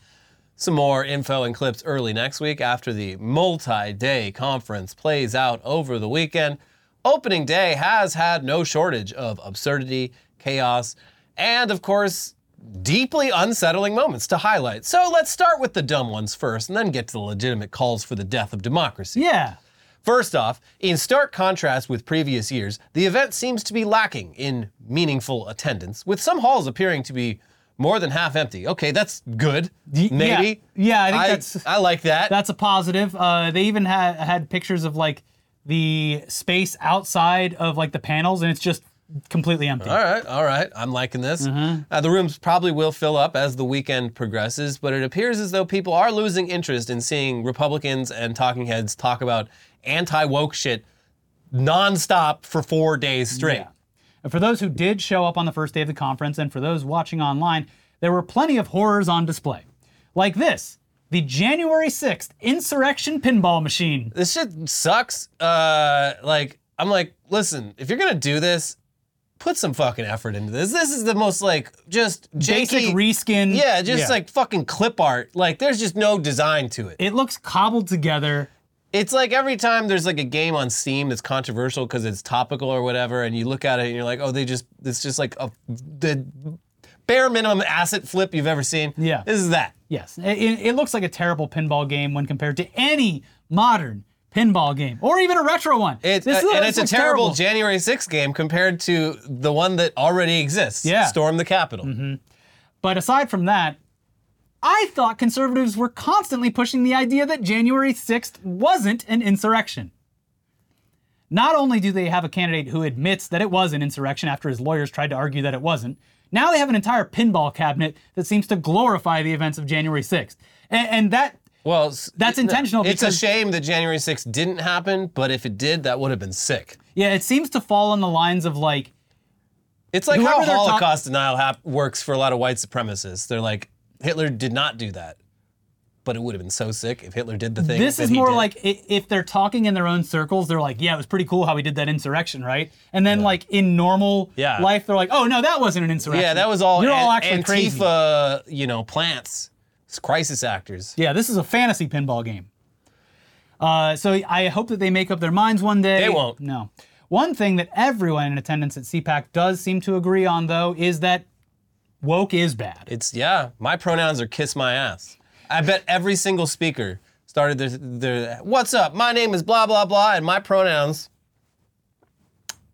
[SPEAKER 2] some more info and clips early next week after the multi-day conference plays out over the weekend, opening day has had no shortage of absurdity, chaos, and of course, deeply unsettling moments to highlight. So let's start with the dumb ones first and then get to the legitimate calls for the death of democracy.
[SPEAKER 1] Yeah.
[SPEAKER 2] First off, in stark contrast with previous years, the event seems to be lacking in meaningful attendance, with some halls appearing to be more than half empty. Okay, that's good.
[SPEAKER 1] Y-
[SPEAKER 2] Maybe.
[SPEAKER 1] yeah. Yeah, I think that's-
[SPEAKER 2] I like that.
[SPEAKER 1] That's a positive. Uh, they even had had pictures of like the space outside of like the panels, and it's just completely empty.
[SPEAKER 2] all right, all right. I'm liking this.
[SPEAKER 1] Mm-hmm.
[SPEAKER 2] Uh, the rooms probably will fill up as the weekend progresses, but it appears as though people are losing interest in seeing Republicans and talking heads talk about anti woke shit nonstop for four days straight.
[SPEAKER 1] Yeah. And for those who did show up on the first day of the conference, and for those watching online, there were plenty of horrors on display, like this: the January 6th insurrection pinball machine.
[SPEAKER 2] this shit sucks. Uh, like I'm like, listen, if you're gonna do this, put some fucking effort into this. This is the most like just
[SPEAKER 1] Basic reskin.
[SPEAKER 2] Yeah, just
[SPEAKER 1] Yeah.
[SPEAKER 2] like fucking clip art. Like there's just no design to it.
[SPEAKER 1] It looks cobbled together.
[SPEAKER 2] It's like every time there's like a game on Steam that's controversial because it's topical or whatever, and you look at it and you're like, oh, they just it's just like a the bare minimum asset flip you've ever seen.
[SPEAKER 1] Yeah.
[SPEAKER 2] this is that.
[SPEAKER 1] Yes, it, it looks like a terrible pinball game when compared to any modern pinball game, or even a retro one.
[SPEAKER 2] It,
[SPEAKER 1] This
[SPEAKER 2] uh, and it's a
[SPEAKER 1] like
[SPEAKER 2] terrible, January 6th game compared to the one that already exists.
[SPEAKER 1] Yeah. Mm-hmm.
[SPEAKER 2] Storm the Capitol.
[SPEAKER 1] But aside from that, I thought conservatives were constantly pushing the idea that January 6th wasn't an insurrection. Not only do they have a candidate who admits that it was an insurrection after his lawyers tried to argue that it wasn't, now they have an entire pinball cabinet that seems to glorify the events of January 6th. And, and that,
[SPEAKER 2] Well,
[SPEAKER 1] That's
[SPEAKER 2] no,
[SPEAKER 1] intentional
[SPEAKER 2] It's a shame that January 6th didn't happen, but if it did, that would have been sick.
[SPEAKER 1] yeah, it seems to fall on the lines of like,
[SPEAKER 2] It's like how Holocaust denial hap- works for a lot of white supremacists. They're like, Hitler did not do that, but it would have been so sick if Hitler did the thing.
[SPEAKER 1] this is more like i- if they're talking in their own circles, they're like, yeah, it was pretty cool how we did that insurrection, right? And then like in normal
[SPEAKER 2] Yeah.
[SPEAKER 1] life, they're like, oh no, that wasn't an insurrection.
[SPEAKER 2] yeah, that was all,
[SPEAKER 1] You're all
[SPEAKER 2] an-
[SPEAKER 1] actually crazy.
[SPEAKER 2] Antifa, you know, plants, It's crisis actors.
[SPEAKER 1] Yeah, this is a fantasy pinball game. Uh, so I hope that they make up their minds one day.
[SPEAKER 2] They won't.
[SPEAKER 1] No. One thing that everyone in attendance at CPAC does seem to agree on, though, is that woke is bad.
[SPEAKER 2] It's yeah. My pronouns are kiss my ass. I bet every single speaker started their, their what's up? My name is blah blah blah, and my pronouns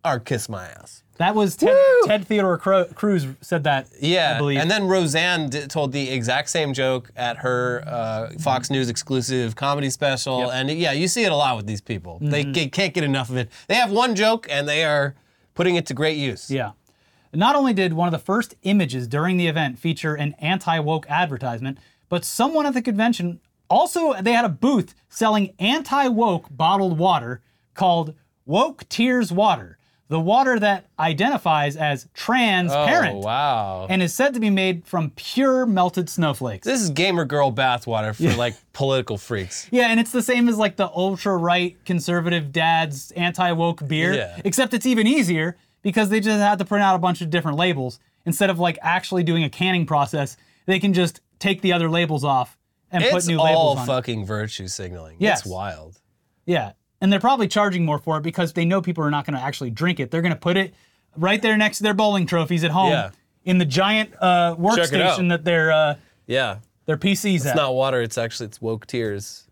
[SPEAKER 2] are kiss my ass.
[SPEAKER 1] That was Ted, Ted Theodore Cro- Cruz said that.
[SPEAKER 2] Yeah,
[SPEAKER 1] I believe.
[SPEAKER 2] and then Roseanne did, told the exact same joke at her uh, Fox News exclusive comedy special,
[SPEAKER 1] Yep. Mm-hmm.
[SPEAKER 2] and yeah, you see it a lot with these people. They ca- can't get enough of it. They have one joke, and they are putting it to great use.
[SPEAKER 1] Yeah. Not only did one of the first images during the event feature an anti woke advertisement, but someone at the convention also they had a booth selling anti woke bottled water called Woke Tears Water, the water that identifies as transparent
[SPEAKER 2] Oh wow!
[SPEAKER 1] and is said to be made from pure melted snowflakes.
[SPEAKER 2] this is gamer girl bathwater for like political freaks.
[SPEAKER 1] Yeah, and it's the same as like the ultra right conservative dad's anti woke beer,
[SPEAKER 2] Yeah.
[SPEAKER 1] except it's even easier because they just had to print out a bunch of different labels instead of like actually doing a canning process. They can just take the other labels off and put new labels on. it.
[SPEAKER 2] fucking virtue signaling.
[SPEAKER 1] Yes.
[SPEAKER 2] It's wild.
[SPEAKER 1] Yeah, and they're probably charging more for it because they know people are not going to actually drink it. They're going to put it right there next to their bowling trophies at home
[SPEAKER 2] Yeah.
[SPEAKER 1] in the giant uh, workstation that their uh,
[SPEAKER 2] Yeah.
[SPEAKER 1] their PCs
[SPEAKER 2] It's
[SPEAKER 1] at.
[SPEAKER 2] not water. It's actually it's woke tears.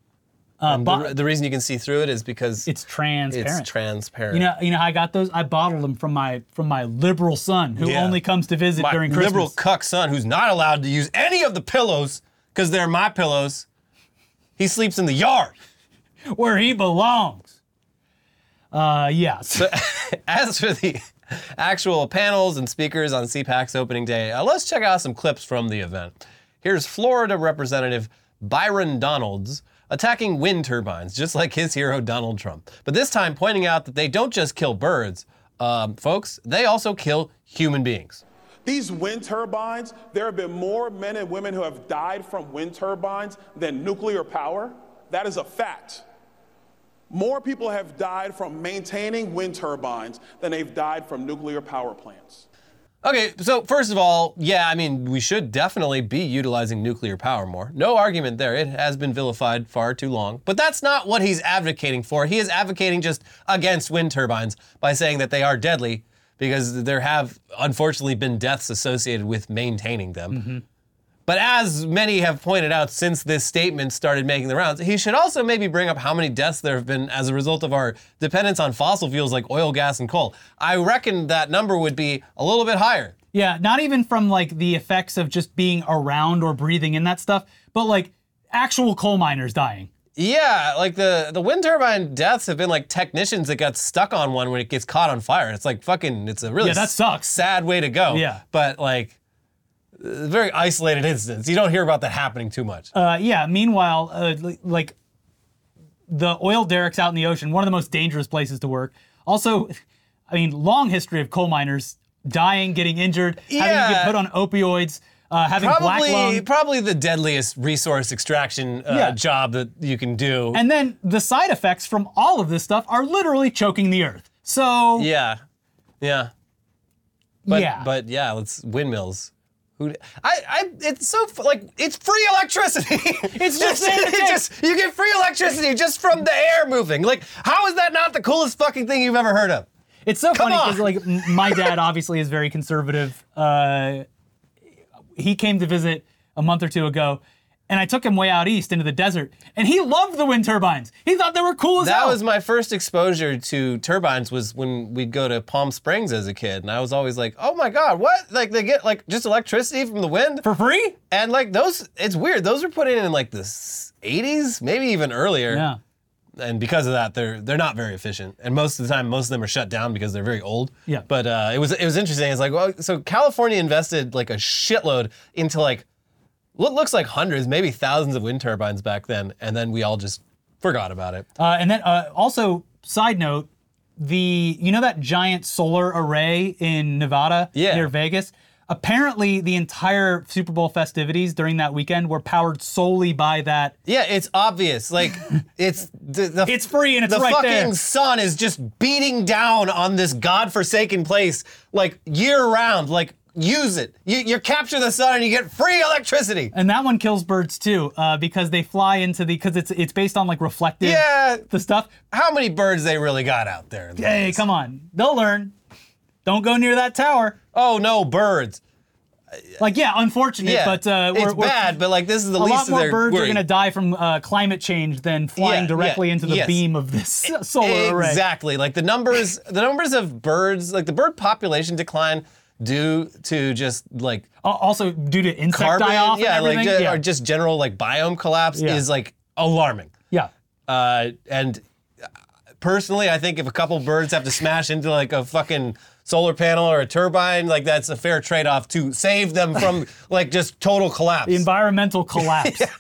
[SPEAKER 1] Uh,
[SPEAKER 2] And
[SPEAKER 1] bo-
[SPEAKER 2] the, the reason you can see through it is because
[SPEAKER 1] it's transparent.
[SPEAKER 2] it's transparent.
[SPEAKER 1] You know, you know how I got those? I bottled them from my from my liberal son who
[SPEAKER 2] Yeah.
[SPEAKER 1] only comes to visit
[SPEAKER 2] my
[SPEAKER 1] during Christmas.
[SPEAKER 2] liberal cuck son who's not allowed to use any of the pillows because they're my pillows. He sleeps in the yard.
[SPEAKER 1] where he belongs. Uh, yeah. So-
[SPEAKER 2] As for the actual panels and speakers on CPAC's opening day, uh, let's check out some clips from the event. Here's Florida Representative Byron Donalds attacking wind turbines, just like his hero Donald Trump. But this time pointing out that they don't just kill birds, um, folks, they also kill human beings.
[SPEAKER 7] These wind turbines, there have been more men and women who have died from wind turbines than nuclear power. That is a fact. More people have died from maintaining wind turbines than they've died from nuclear power plants.
[SPEAKER 2] Okay, so first of all, yeah, I mean, we should definitely be utilizing nuclear power more. No argument there. It has been vilified far too long. But that's not what he's advocating for. He is advocating just against wind turbines by saying that they are deadly because there have unfortunately been deaths associated with maintaining them. Mm-hmm. But as many have pointed out since this statement started making the rounds, he should also maybe bring up how many deaths there have been as a result of our dependence on fossil fuels like oil, gas, and coal. I reckon that number would be a little bit higher.
[SPEAKER 1] yeah, not even from like the effects of just being around or breathing in that stuff, but like actual coal miners dying.
[SPEAKER 2] Yeah, like the the wind turbine deaths have been like technicians that got stuck on one when it gets caught on fire. It's like fucking. It's a really
[SPEAKER 1] Yeah, that sucks.
[SPEAKER 2] sad way to go.
[SPEAKER 1] Yeah.
[SPEAKER 2] but like. Very isolated instance. You don't hear about that happening too much.
[SPEAKER 1] Uh, yeah. Meanwhile, uh, li- like the oil derricks out in the ocean, one of the most dangerous places to work. Also, I mean, long history of coal miners dying, getting injured, having to
[SPEAKER 2] Yeah.
[SPEAKER 1] get put on opioids, uh, having black
[SPEAKER 2] probably
[SPEAKER 1] lung.
[SPEAKER 2] probably the deadliest resource extraction uh,
[SPEAKER 1] Yeah.
[SPEAKER 2] job that you can do.
[SPEAKER 1] And then the side effects from all of this stuff are literally choking the earth. So
[SPEAKER 2] yeah, yeah, but,
[SPEAKER 1] yeah,
[SPEAKER 2] but yeah, let's windmills. Who? I, I, it's so like it's free electricity.
[SPEAKER 1] It's just entertainment.
[SPEAKER 2] just you get free electricity just from the air moving. Like, how is that not the coolest fucking thing you've ever heard of?
[SPEAKER 1] it's so
[SPEAKER 2] Come
[SPEAKER 1] funny because like my dad obviously is very conservative. Uh, he came to visit a month or two ago, and I took him way out east into the desert, and he loved the wind turbines. He thought they were cool as
[SPEAKER 2] That
[SPEAKER 1] hell.
[SPEAKER 2] was my first exposure to turbines was when we'd go to Palm Springs as a kid, and I was always like, "Oh my god, what? Like they get like just electricity from the wind?"
[SPEAKER 1] for free.
[SPEAKER 2] And like those, it's weird. Those were put in in like the 80s, maybe even earlier.
[SPEAKER 1] Yeah.
[SPEAKER 2] And because of that, they're they're not very efficient. And most of the time, most of them are shut down because they're very old.
[SPEAKER 1] Yeah.
[SPEAKER 2] But uh, it was it was interesting. It's like, well, so California invested like a shitload into like what looks like hundreds, maybe thousands of wind turbines back then, and then we all just forgot about it.
[SPEAKER 1] Uh, and then uh, also, side note, the you know that giant solar array in Nevada
[SPEAKER 2] Yeah.
[SPEAKER 1] near Vegas. Apparently, the entire Super Bowl festivities during that weekend were powered solely by that.
[SPEAKER 2] Yeah, it's obvious. Like it's the, the
[SPEAKER 1] It's free and it's
[SPEAKER 2] the
[SPEAKER 1] right
[SPEAKER 2] fucking
[SPEAKER 1] there.
[SPEAKER 2] sun is just beating down on this godforsaken place like year round. Like
[SPEAKER 3] use it. You, you capture the sun and you get free electricity.
[SPEAKER 1] And that one kills birds too, uh, because they fly into the because it's it's based on like reflective
[SPEAKER 3] Yeah.
[SPEAKER 1] the stuff.
[SPEAKER 3] How many birds they really got out there?
[SPEAKER 1] Hey, come on, they'll learn. Don't go near that tower.
[SPEAKER 3] Oh no, birds.
[SPEAKER 1] Like, yeah, unfortunate,
[SPEAKER 3] Yeah,
[SPEAKER 1] but uh,
[SPEAKER 3] it's
[SPEAKER 1] we're, we're-
[SPEAKER 3] bad, but like this is the least
[SPEAKER 1] a
[SPEAKER 3] least
[SPEAKER 1] lot more birds
[SPEAKER 3] worry.
[SPEAKER 1] are going to die from uh, climate change than flying
[SPEAKER 3] Yeah,
[SPEAKER 1] directly
[SPEAKER 3] yeah,
[SPEAKER 1] into the
[SPEAKER 3] yes.
[SPEAKER 1] beam of this solar array.
[SPEAKER 3] Exactly. Like the numbers, the numbers of birds, like the bird population decline due to just like
[SPEAKER 1] Also, due to insect
[SPEAKER 3] carbon,
[SPEAKER 1] die-off and
[SPEAKER 3] yeah, like
[SPEAKER 1] everything.
[SPEAKER 3] ju-
[SPEAKER 1] yeah.
[SPEAKER 3] or just general like biome collapse
[SPEAKER 1] Yeah.
[SPEAKER 3] is like alarming.
[SPEAKER 1] yeah.
[SPEAKER 3] Uh, and personally, I think if a couple birds have to smash into like a fucking solar panel or a turbine, like that's a fair trade-off to save them from like just total collapse.
[SPEAKER 1] The environmental collapse.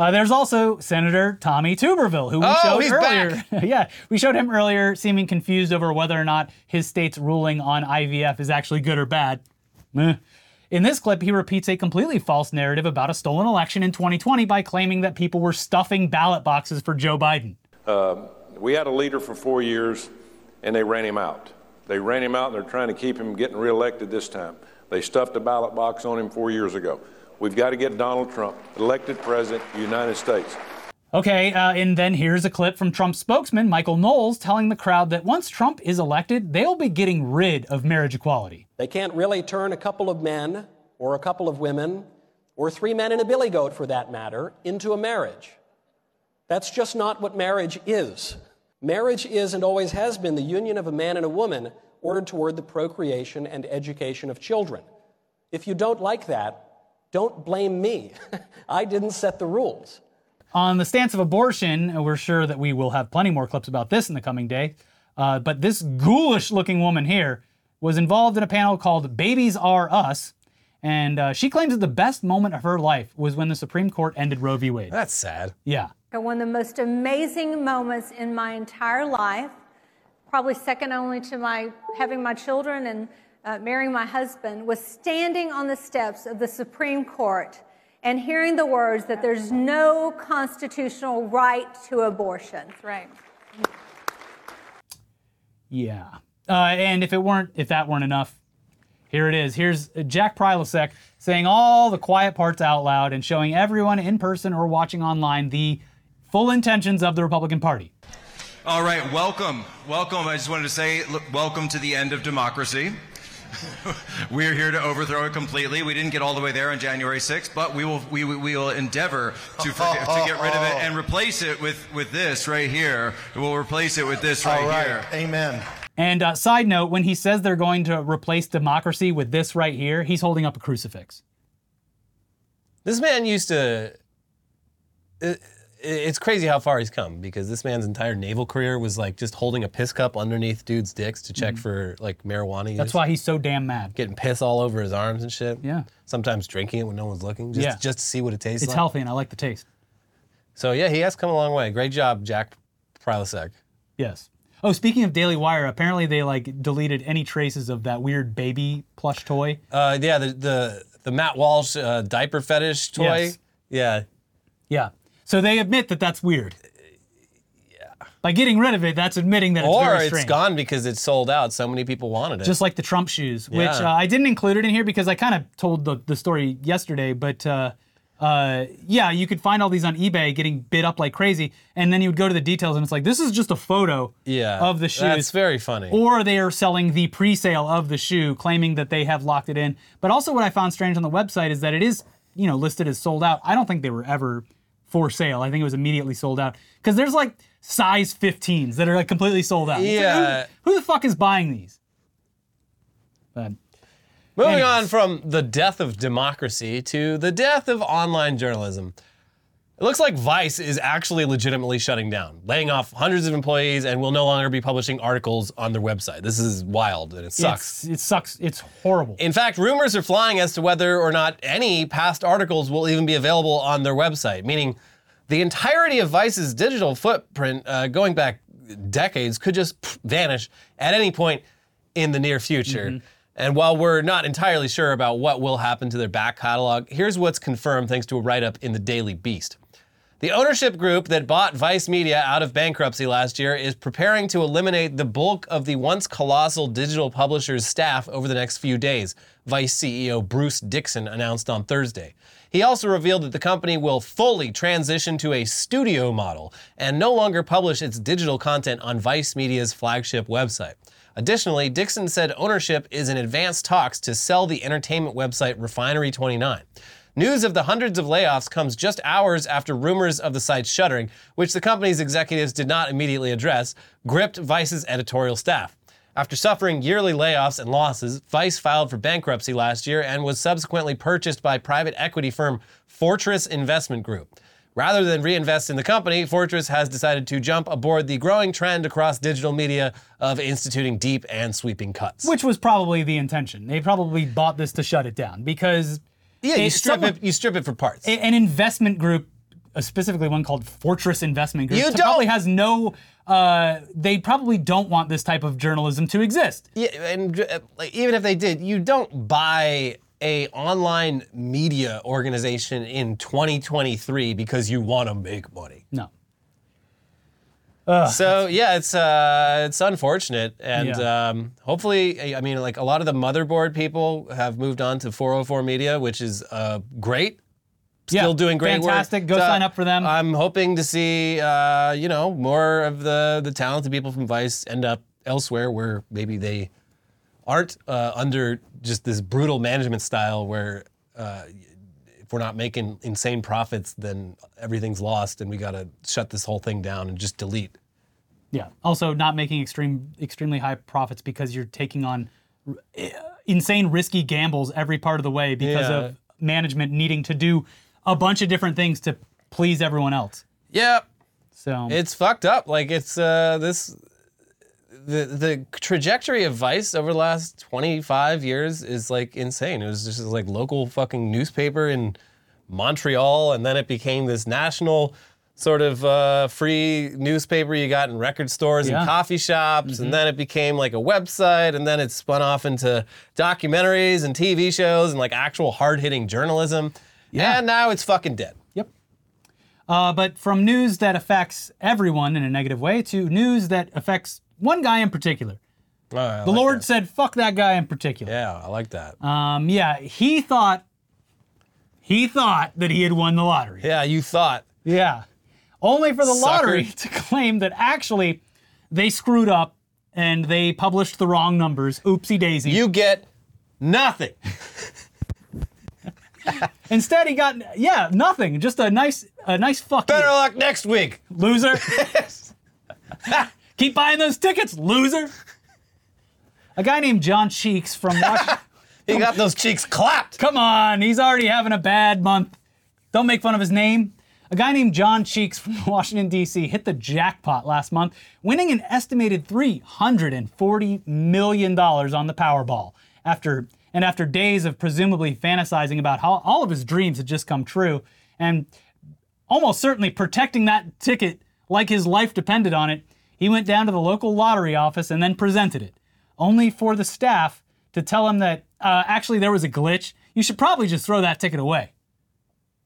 [SPEAKER 1] Uh, there's also Senator Tommy Tuberville, who we
[SPEAKER 3] Oh,
[SPEAKER 1] showed
[SPEAKER 3] he's
[SPEAKER 1] earlier. yeah, we showed him earlier, seeming confused over whether or not his state's ruling on IVF is actually good or bad. Meh. In this clip, he repeats a completely false narrative about a stolen election in 2020 by claiming that people were stuffing ballot boxes for Joe Biden.
[SPEAKER 5] We had a leader for four years, and they ran him out. They ran him out, and they're trying to keep him getting reelected this time. They stuffed a ballot box on him four years ago. We've got to get Donald Trump elected president of the United States.
[SPEAKER 1] Okay, uh, and then here's a clip from Trump's spokesman, Michael Knowles, telling the crowd that once Trump is elected, they'll be getting rid of marriage equality.
[SPEAKER 8] They can't really turn a couple of men or a couple of women or three men and a billy goat for that matter into a marriage. That's just not what marriage is. Marriage is and always has been the union of a man and a woman ordered toward the procreation and education of children. If you don't like that, don't blame me. I didn't set the rules.
[SPEAKER 1] On the stance of abortion, we're sure that we will have plenty more clips about this in the coming day. Uh, but this ghoulish looking woman here was involved in a panel called Babies Are Us. And uh, she claims that the best moment of her life was when the Supreme Court ended Roe v. Wade.
[SPEAKER 3] That's sad.
[SPEAKER 1] Yeah.
[SPEAKER 9] One of the most amazing moments in my entire life, probably second only to my having my children and uh, marrying my husband, was standing on the steps of the Supreme Court and hearing the words that there's no constitutional right to abortion.
[SPEAKER 6] Right.
[SPEAKER 1] Yeah. Uh, and if it weren't, if that weren't enough, here it is. Here's Jack Posobiec saying all the quiet parts out loud and showing everyone in person or watching online the full intentions of the Republican Party.
[SPEAKER 10] All right, welcome. Welcome. I just wanted to say, look, welcome to the end of democracy. We're here to overthrow it completely. We didn't get all the way there on January 6th, but we will we, we we will endeavor to forget, to get rid of it and replace it with with this right here. We'll replace it with this right,
[SPEAKER 3] All right.
[SPEAKER 10] here.
[SPEAKER 3] Amen.
[SPEAKER 1] And uh, side note, when he says they're going to replace democracy with this right here, he's holding up a crucifix.
[SPEAKER 2] This man used to. it- it's crazy how far he's come because this man's entire naval career was like just holding a piss cup underneath dudes' dicks to check for like marijuana use.
[SPEAKER 1] Mm-hmm. That's why he's so damn mad.
[SPEAKER 2] getting piss all over his arms and shit.
[SPEAKER 1] Yeah.
[SPEAKER 2] Sometimes drinking it when no one's looking, just
[SPEAKER 1] Yeah.
[SPEAKER 2] just to see what it tastes
[SPEAKER 1] It's
[SPEAKER 2] like.
[SPEAKER 1] healthy and I like the taste.
[SPEAKER 2] So yeah, he has come a long way. Great job, Jack Posobiec.
[SPEAKER 1] Yes. Oh, speaking of Daily Wire, apparently they like deleted any traces of that weird baby plush toy.
[SPEAKER 2] Uh, yeah, the the the Matt Walsh uh, diaper fetish toy.
[SPEAKER 1] Yes.
[SPEAKER 2] Yeah.
[SPEAKER 1] Yeah. So they admit that that's weird. Yeah. By getting rid of it, that's admitting that it's
[SPEAKER 2] or
[SPEAKER 1] very
[SPEAKER 2] it's
[SPEAKER 1] strange.
[SPEAKER 2] gone because it's sold out. So many people wanted it.
[SPEAKER 1] Just like the Trump shoes, which
[SPEAKER 2] Yeah.
[SPEAKER 1] uh, I didn't include it in here because I kind of told the, the story yesterday. But uh, uh, yeah, you could find all these on eBay getting bid up like crazy, and then you would go to the details, and it's like this is just a photo
[SPEAKER 2] yeah,
[SPEAKER 1] of the shoes.
[SPEAKER 2] That's very funny.
[SPEAKER 1] or they are selling the pre-sale of the shoe, claiming that they have locked it in. But also, what I found strange on the website is that it is, you know, listed as sold out. I don't think they were ever for sale. I think it was immediately sold out because there's like size 15s that are like completely sold out. It's like,
[SPEAKER 2] Yeah.
[SPEAKER 1] who, who the fuck is buying these? But
[SPEAKER 2] Moving
[SPEAKER 1] Anyways.
[SPEAKER 2] on from the death of democracy to the death of online journalism. It looks like Vice is actually legitimately shutting down, laying off hundreds of employees, and will no longer be publishing articles on their website. This is wild and it sucks.
[SPEAKER 1] It's, it sucks. It's horrible.
[SPEAKER 2] In fact, rumors are flying as to whether or not any past articles will even be available on their website, meaning the entirety of Vice's digital footprint, uh, going back decades, could just vanish at any point in the near future. And while we're not entirely sure about what will happen to their back catalog, here's what's confirmed thanks to a write up in the Daily Beast. The ownership group that bought Vice Media out of bankruptcy last year is preparing to eliminate the bulk of the once colossal digital publisher's staff over the next few days, Vice CEO Bruce Dixon announced on Thursday. He also revealed that the company will fully transition to a studio model and no longer publish its digital content on Vice Media's flagship website. Additionally, Dixon said ownership is in advanced talks to sell the entertainment website Refinery 29. News of the hundreds of layoffs comes just hours after rumors of the site's shuttering, which the company's executives did not immediately address, gripped Vice's editorial staff. After suffering yearly layoffs and losses, Vice filed for bankruptcy last year and was subsequently purchased by private equity firm Fortress Investment Group. Rather than reinvest in the company, Fortress has decided to jump aboard the growing trend across digital media of instituting deep and sweeping cuts.
[SPEAKER 1] Which was probably the intention. They probably bought this to shut it down because
[SPEAKER 2] yeah, you strip
[SPEAKER 1] someone-
[SPEAKER 2] it. You strip it for parts.
[SPEAKER 1] a- an investment group, uh, specifically one called Fortress Investment Group,
[SPEAKER 2] You
[SPEAKER 1] probably has no. Uh, they probably don't want this type of journalism to exist.
[SPEAKER 2] Yeah, and uh, like, even if they did, you don't buy a online media organization in 2023 because you want to make money.
[SPEAKER 1] No.
[SPEAKER 2] So yeah, it's uh, it's unfortunate, and
[SPEAKER 1] Yeah.
[SPEAKER 2] um, hopefully, I mean, like a lot of the motherboard people have moved on to 404 Media, which is uh, great. Still
[SPEAKER 1] Yeah,
[SPEAKER 2] doing great work.
[SPEAKER 1] fantastic. Go sign up for them.
[SPEAKER 2] I'm hoping to see, uh, you know, more of the the talented people from Vice end up elsewhere, where maybe they aren't uh, under just this brutal management style, where uh, if we're not making insane profits, then everything's lost, and we got to shut this whole thing down and just delete.
[SPEAKER 1] Yeah. Also, not making extreme, extremely high profits because you're taking on r- eh, insane, risky gambles every part of the way because
[SPEAKER 2] Yeah.
[SPEAKER 1] of management needing to do a bunch of different things to please everyone else.
[SPEAKER 2] Yeah,
[SPEAKER 1] So
[SPEAKER 2] it's fucked up. Like it's uh, this. The, the trajectory of Vice over the last 25 years is like insane. It was just this, like local fucking newspaper in Montreal, and then it became this national sort of uh, free newspaper you got in record stores
[SPEAKER 1] Yeah.
[SPEAKER 2] and coffee shops, and then it became like a website, and then it spun off into documentaries and TV shows and like actual hard hitting journalism.
[SPEAKER 1] Yeah.
[SPEAKER 2] And now it's fucking dead.
[SPEAKER 1] Yep. Uh, but from news that affects everyone in a negative way to news that affects one guy in particular.
[SPEAKER 2] the
[SPEAKER 1] The Lord said, fuck that guy in particular.
[SPEAKER 2] Yeah, I like that.
[SPEAKER 1] Um, yeah, he thought, he thought that he had won the lottery.
[SPEAKER 2] yeah, you thought.
[SPEAKER 1] Yeah. Only for the
[SPEAKER 2] Sucker.
[SPEAKER 1] lottery to claim that actually they screwed up and they published the wrong numbers. Oopsie daisy.
[SPEAKER 2] You get nothing.
[SPEAKER 1] Instead, he got yeah nothing. Just a nice a nice fuck you,
[SPEAKER 2] Better luck next week.
[SPEAKER 1] loser. Keep buying those tickets, loser. A guy named John Cheeks from Washington.
[SPEAKER 2] He got those cheeks clapped.
[SPEAKER 1] Come on, he's already having a bad month. Don't make fun of his name. A guy named John Cheeks from Washington, D.C. hit the jackpot last month, winning an estimated $340 million on the Powerball. After, and after days of presumably fantasizing about how all of his dreams had just come true, and almost certainly protecting that ticket like his life depended on it, he went down to the local lottery office and then presented it, only for the staff to tell him that uh, actually there was a glitch. You should probably just throw that ticket away.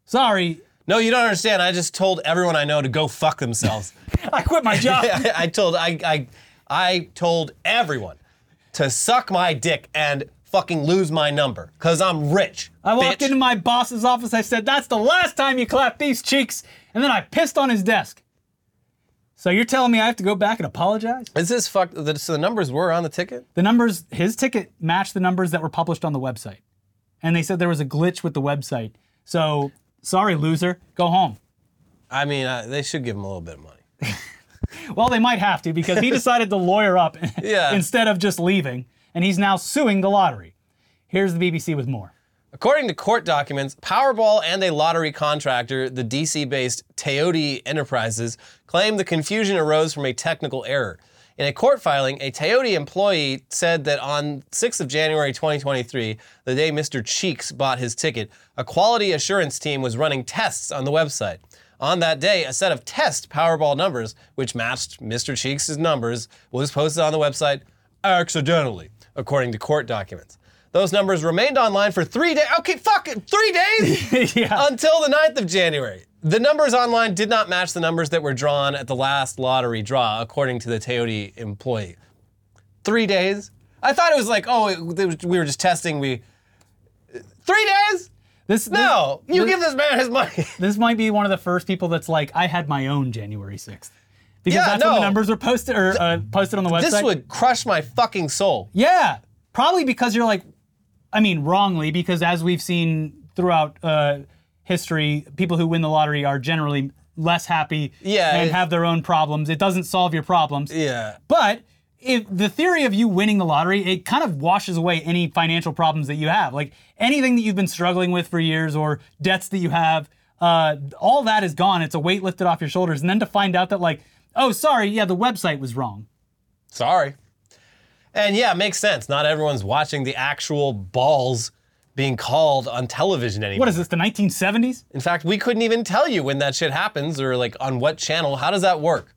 [SPEAKER 1] Sorry,
[SPEAKER 2] No, you don't understand. I just told everyone I know to go fuck themselves.
[SPEAKER 1] I quit my job.
[SPEAKER 2] I, I told I, I I told everyone to suck my dick and fucking lose my number because I'm rich.
[SPEAKER 1] I walked
[SPEAKER 2] bitch.
[SPEAKER 1] into my boss's office. I said, "That's the last time you clap these cheeks," and then I pissed on his desk. So you're telling me I have to go back and apologize?
[SPEAKER 2] Is this fuck? The, so the numbers were on the ticket.
[SPEAKER 1] The numbers, his ticket matched the numbers that were published on the website. And they said there was a glitch with the website. So, sorry, loser, go home.
[SPEAKER 2] I mean, uh, they should give him a little bit of money.
[SPEAKER 1] Well, they might have to because he decided to lawyer up
[SPEAKER 2] Yeah.
[SPEAKER 1] instead of just leaving. And he's now suing the lottery. Here's the BBC with more.
[SPEAKER 2] According to court documents, Powerball and a lottery contractor, the DC based Taoti Enterprises, claim the confusion arose from a technical error. In a court filing, a Taoti employee said that on 6th of January 2023, the day Mr. Cheeks bought his ticket, a quality assurance team was running tests on the website. On that day, a set of test Powerball numbers, which matched Mr. Cheeks' numbers, was posted on the website accidentally, according to court documents. Those numbers remained online for three days. Okay, fuck it, three days
[SPEAKER 1] yeah.
[SPEAKER 2] until the 9th of January. The numbers online did not match the numbers that were drawn at the last lottery draw, according to the Taoti employee. Three days? I thought it was like, oh, it, was- we were just testing. We three days?
[SPEAKER 1] This
[SPEAKER 2] No,
[SPEAKER 1] this,
[SPEAKER 2] you
[SPEAKER 1] this,
[SPEAKER 2] give this man his money.
[SPEAKER 1] this might be one of the first people that's like, I had my own January 6th. Because
[SPEAKER 2] Yeah,
[SPEAKER 1] that's when the numbers were posted or uh, posted on the website.
[SPEAKER 2] This would crush my fucking soul.
[SPEAKER 1] Yeah, probably because you're like, I mean, wrongly, because as we've seen throughout uh, history, people who win the lottery are generally less happy
[SPEAKER 2] Yeah,
[SPEAKER 1] and
[SPEAKER 2] it-
[SPEAKER 1] have their own problems. It doesn't solve your problems.
[SPEAKER 2] Yeah.
[SPEAKER 1] But if the theory of you winning the lottery, it kind of washes away any financial problems that you have. Like anything that you've been struggling with for years or debts that you have, uh, all that is gone. It's a weight lifted off your shoulders. And then to find out that, like, oh, sorry, yeah, the website was wrong.
[SPEAKER 2] Sorry. And yeah, it makes sense. Not everyone's watching the actual balls being called on television anymore.
[SPEAKER 1] What is this, the 1970s?
[SPEAKER 2] In fact, we couldn't even tell you when that shit happens or like on what channel. How does that work?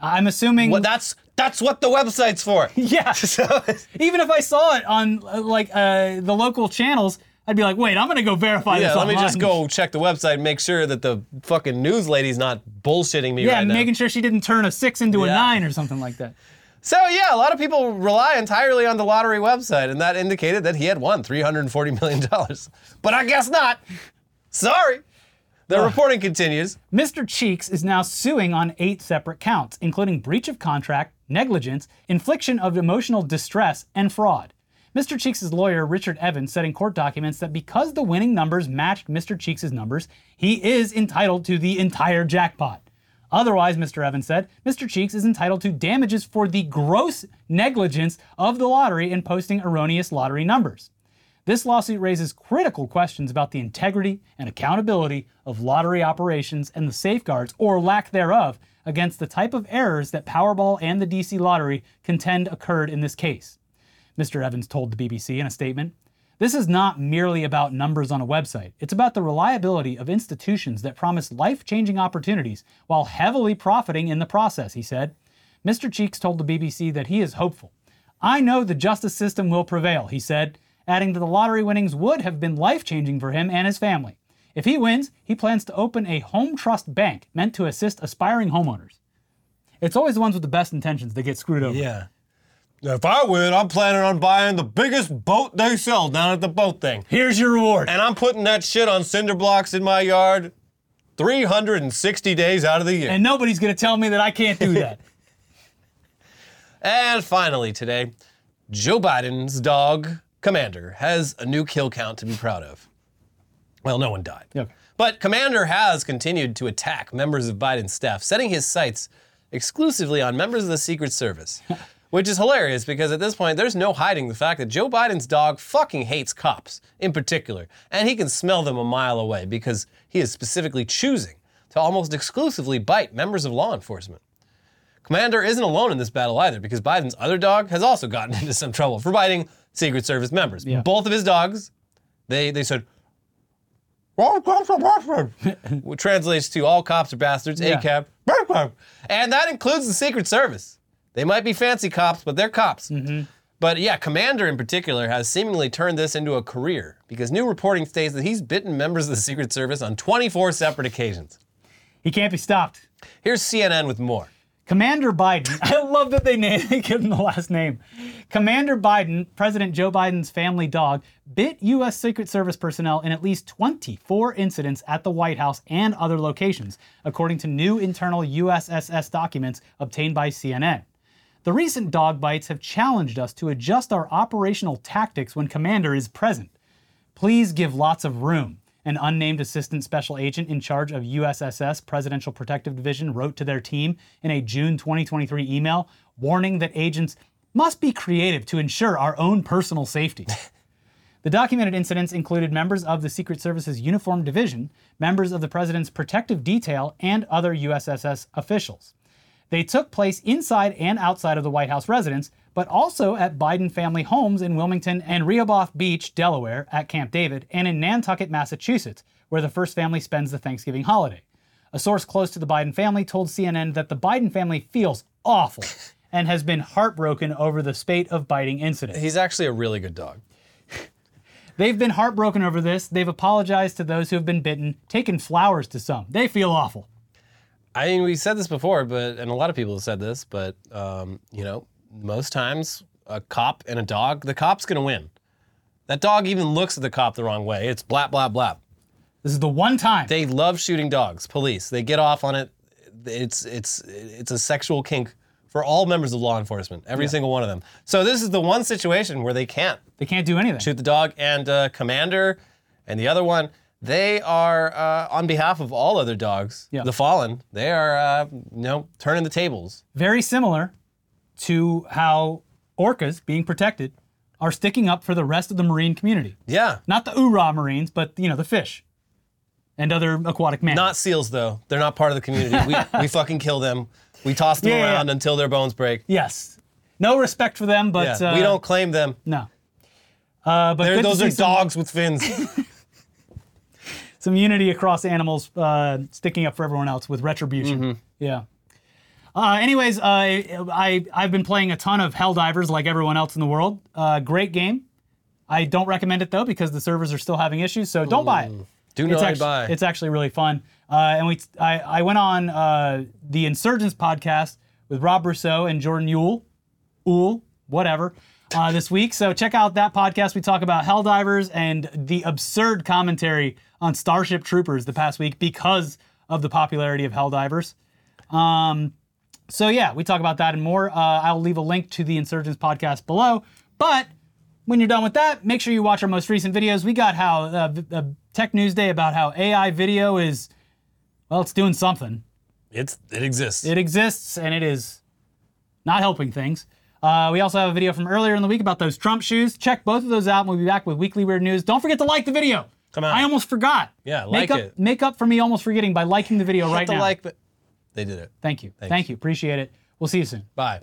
[SPEAKER 1] I'm assuming.
[SPEAKER 2] Well, that's that's what the website's for.
[SPEAKER 1] Yeah. Even if I saw it on like uh, the local channels, I'd be like, wait, I'm gonna go verify
[SPEAKER 2] yeah,
[SPEAKER 1] this.
[SPEAKER 2] Yeah, let me just go check the website and make sure that the fucking news lady's not bullshitting me
[SPEAKER 1] Yeah,
[SPEAKER 2] right now.
[SPEAKER 1] making sure she didn't turn a six into a nine or something like that.
[SPEAKER 2] So yeah, a lot of people rely entirely on the lottery website, and that indicated that he had won 340 million dollars. But I guess not. Sorry. The reporting continues.
[SPEAKER 1] Mr. Cheeks is now suing on eight separate counts, including breach of contract, negligence, infliction of emotional distress, and fraud. Mr. Cheeks' lawyer, Richard Evans, said in court documents that because the winning numbers matched Mr. Cheeks' numbers, he is entitled to the entire jackpot. Otherwise, Mr. Evans said, Mr. Cheeks is entitled to damages for the gross negligence of the lottery in posting erroneous lottery numbers. This lawsuit raises critical questions about the integrity and accountability of lottery operations and the safeguards, or lack thereof, against the type of errors that Powerball and the DC Lottery contend occurred in this case. Mr. Evans told the BBC in a statement This is not merely about numbers on a website, it's about the reliability of institutions that promise life changing opportunities while heavily profiting in the process, he said. Mr. Cheeks told the BBC that he is hopeful. I know the justice system will prevail, he said, adding that the lottery winnings would have been life changing for him and his family. If he wins, he plans to open a home trust bank meant to assist aspiring homeowners. It's always the ones with the best intentions that get screwed over.
[SPEAKER 2] Yeah. If I win, I'm planning on buying the biggest boat they sell down at the boat thing.
[SPEAKER 1] Here's your reward.
[SPEAKER 2] And I'm putting that shit on cinder blocks in my yard 360 days out of the year.
[SPEAKER 1] And nobody's going to tell me that I can't do that.
[SPEAKER 2] And finally, today, Joe Biden's dog, Commander, has a new kill count to be proud of. Well, no one died.
[SPEAKER 1] Okay.
[SPEAKER 2] But Commander has continued to attack members of Biden's staff, setting his sights exclusively on members of the Secret Service. Which is hilarious because at this point, there's no hiding the fact that Joe Biden's dog fucking hates cops in particular. And he can smell them a mile away because he is specifically choosing to almost exclusively bite members of law enforcement. Commander isn't alone in this battle either because Biden's other dog has also gotten into some trouble for biting Secret Service members.
[SPEAKER 1] Yeah.
[SPEAKER 2] Both of his dogs, they they said, "all cops are bastards" which translates to all cops are bastards,
[SPEAKER 1] Yeah.
[SPEAKER 2] ACAB. And that includes the Secret Service. They might be fancy cops, but they're cops. Mm-hmm. But yeah, Commander in particular has seemingly turned this into a career because new reporting states that he's bitten members of the Secret Service on 24 separate occasions.
[SPEAKER 1] he can't be stopped.
[SPEAKER 2] Here's CNN with more.
[SPEAKER 1] Commander Biden. I love that they name they give him the last name. Commander Biden, President Joe Biden's family dog, bit U.S. Secret Service personnel in at least 24 incidents at the White House and other locations, according to new internal USSS documents obtained by CNN. The recent dog bites have challenged us to adjust our operational tactics when Commander is present. Please give lots of room. An unnamed assistant special agent in charge of USSS Presidential Protective Division wrote to their team in a June 2023 email warning that agents must be creative to ensure our own personal safety. The documented incidents included members of the Secret Service's Uniform Division, members of the President's Protective Detail, and other USSS officials. They took place inside and outside of the White House residence, but also at Biden family homes in Wilmington and Rehoboth Beach, Delaware, at Camp David, and in Nantucket, Massachusetts, where the first family spends the Thanksgiving holiday. A source close to the Biden family told CNN that the Biden family feels awful and has been heartbroken over the spate of biting incidents.
[SPEAKER 2] He's actually a really good dog.
[SPEAKER 1] They've been heartbroken over this. They've apologized to those who have been bitten, taken flowers to some. They feel awful.
[SPEAKER 2] I mean, we said this before, but and a lot of people have said this, but um, you know, most times a cop and a dog, the cop's gonna win. That dog even looks at the cop the wrong way. It's blap blap blap.
[SPEAKER 1] This is the one time.
[SPEAKER 2] They love shooting dogs. Police. They get off on it. It's it's it's a sexual kink for all members of law enforcement. Every single one of them. So this is the one situation where they can't
[SPEAKER 1] They can't do anything.
[SPEAKER 2] shoot the dog and uh, commander and the other one. They are uh, on behalf of all other dogs.
[SPEAKER 1] Yeah.
[SPEAKER 2] The fallen. They are uh, you know turning the tables.
[SPEAKER 1] Very similar to how orcas being protected are sticking up for the rest of the marine community.
[SPEAKER 2] Yeah.
[SPEAKER 1] Not the oorah marines, but you know the fish and other aquatic mammals.
[SPEAKER 2] Not seals though. They're not part of the community. We, we fucking kill them. We toss them
[SPEAKER 1] Yeah, yeah,
[SPEAKER 2] around
[SPEAKER 1] yeah.
[SPEAKER 2] until their bones break.
[SPEAKER 1] yes. No respect for them, but
[SPEAKER 2] Yeah.
[SPEAKER 1] uh,
[SPEAKER 2] we don't claim them.
[SPEAKER 1] No. Uh, but
[SPEAKER 2] They're,
[SPEAKER 1] good to
[SPEAKER 2] those
[SPEAKER 1] see
[SPEAKER 2] are
[SPEAKER 1] some-
[SPEAKER 2] dogs with fins.
[SPEAKER 1] some unity across animals uh, sticking up for everyone else with retribution.
[SPEAKER 2] Mm-hmm.
[SPEAKER 1] Yeah. Uh, anyways, uh, I I've been playing a ton of Helldivers like everyone else in the world. Uh, great game. I don't recommend it though because the servers are still having issues. So don't buy it.
[SPEAKER 2] Do
[SPEAKER 1] It's
[SPEAKER 2] not
[SPEAKER 1] actually,
[SPEAKER 2] buy.
[SPEAKER 1] It's actually really fun. Uh, and we I, I went on uh, the Insurgents podcast with Rob Rousseau and Jordan Yule, Uhl, whatever, uh, this week. So check out that podcast. We talk about Helldivers and the absurd commentary on Starship Troopers the past week because of the popularity of Helldivers. Um, so yeah, we talk about that and more. Uh, I'll leave a link to the Insurgents podcast below. But when you're done with that, make sure you watch our most recent videos. We got how uh, uh, Tech News Day about how AI video is, well, it's doing something.
[SPEAKER 2] it's it exists.
[SPEAKER 1] It exists and it is not helping things. Uh, we also have a video from earlier in the week about those Trump shoes. Check both of those out, and we'll be back with weekly weird news. Don't forget to like the video.
[SPEAKER 2] Come on.
[SPEAKER 1] I almost forgot.
[SPEAKER 2] Yeah,
[SPEAKER 1] make
[SPEAKER 2] like
[SPEAKER 1] up,
[SPEAKER 2] it.
[SPEAKER 1] Make up for me almost forgetting by liking the video
[SPEAKER 2] Hit
[SPEAKER 1] right
[SPEAKER 2] the
[SPEAKER 1] now.
[SPEAKER 2] like, but they did it.
[SPEAKER 1] Thank you. Thank you. Appreciate it. We'll see you soon.
[SPEAKER 2] Bye.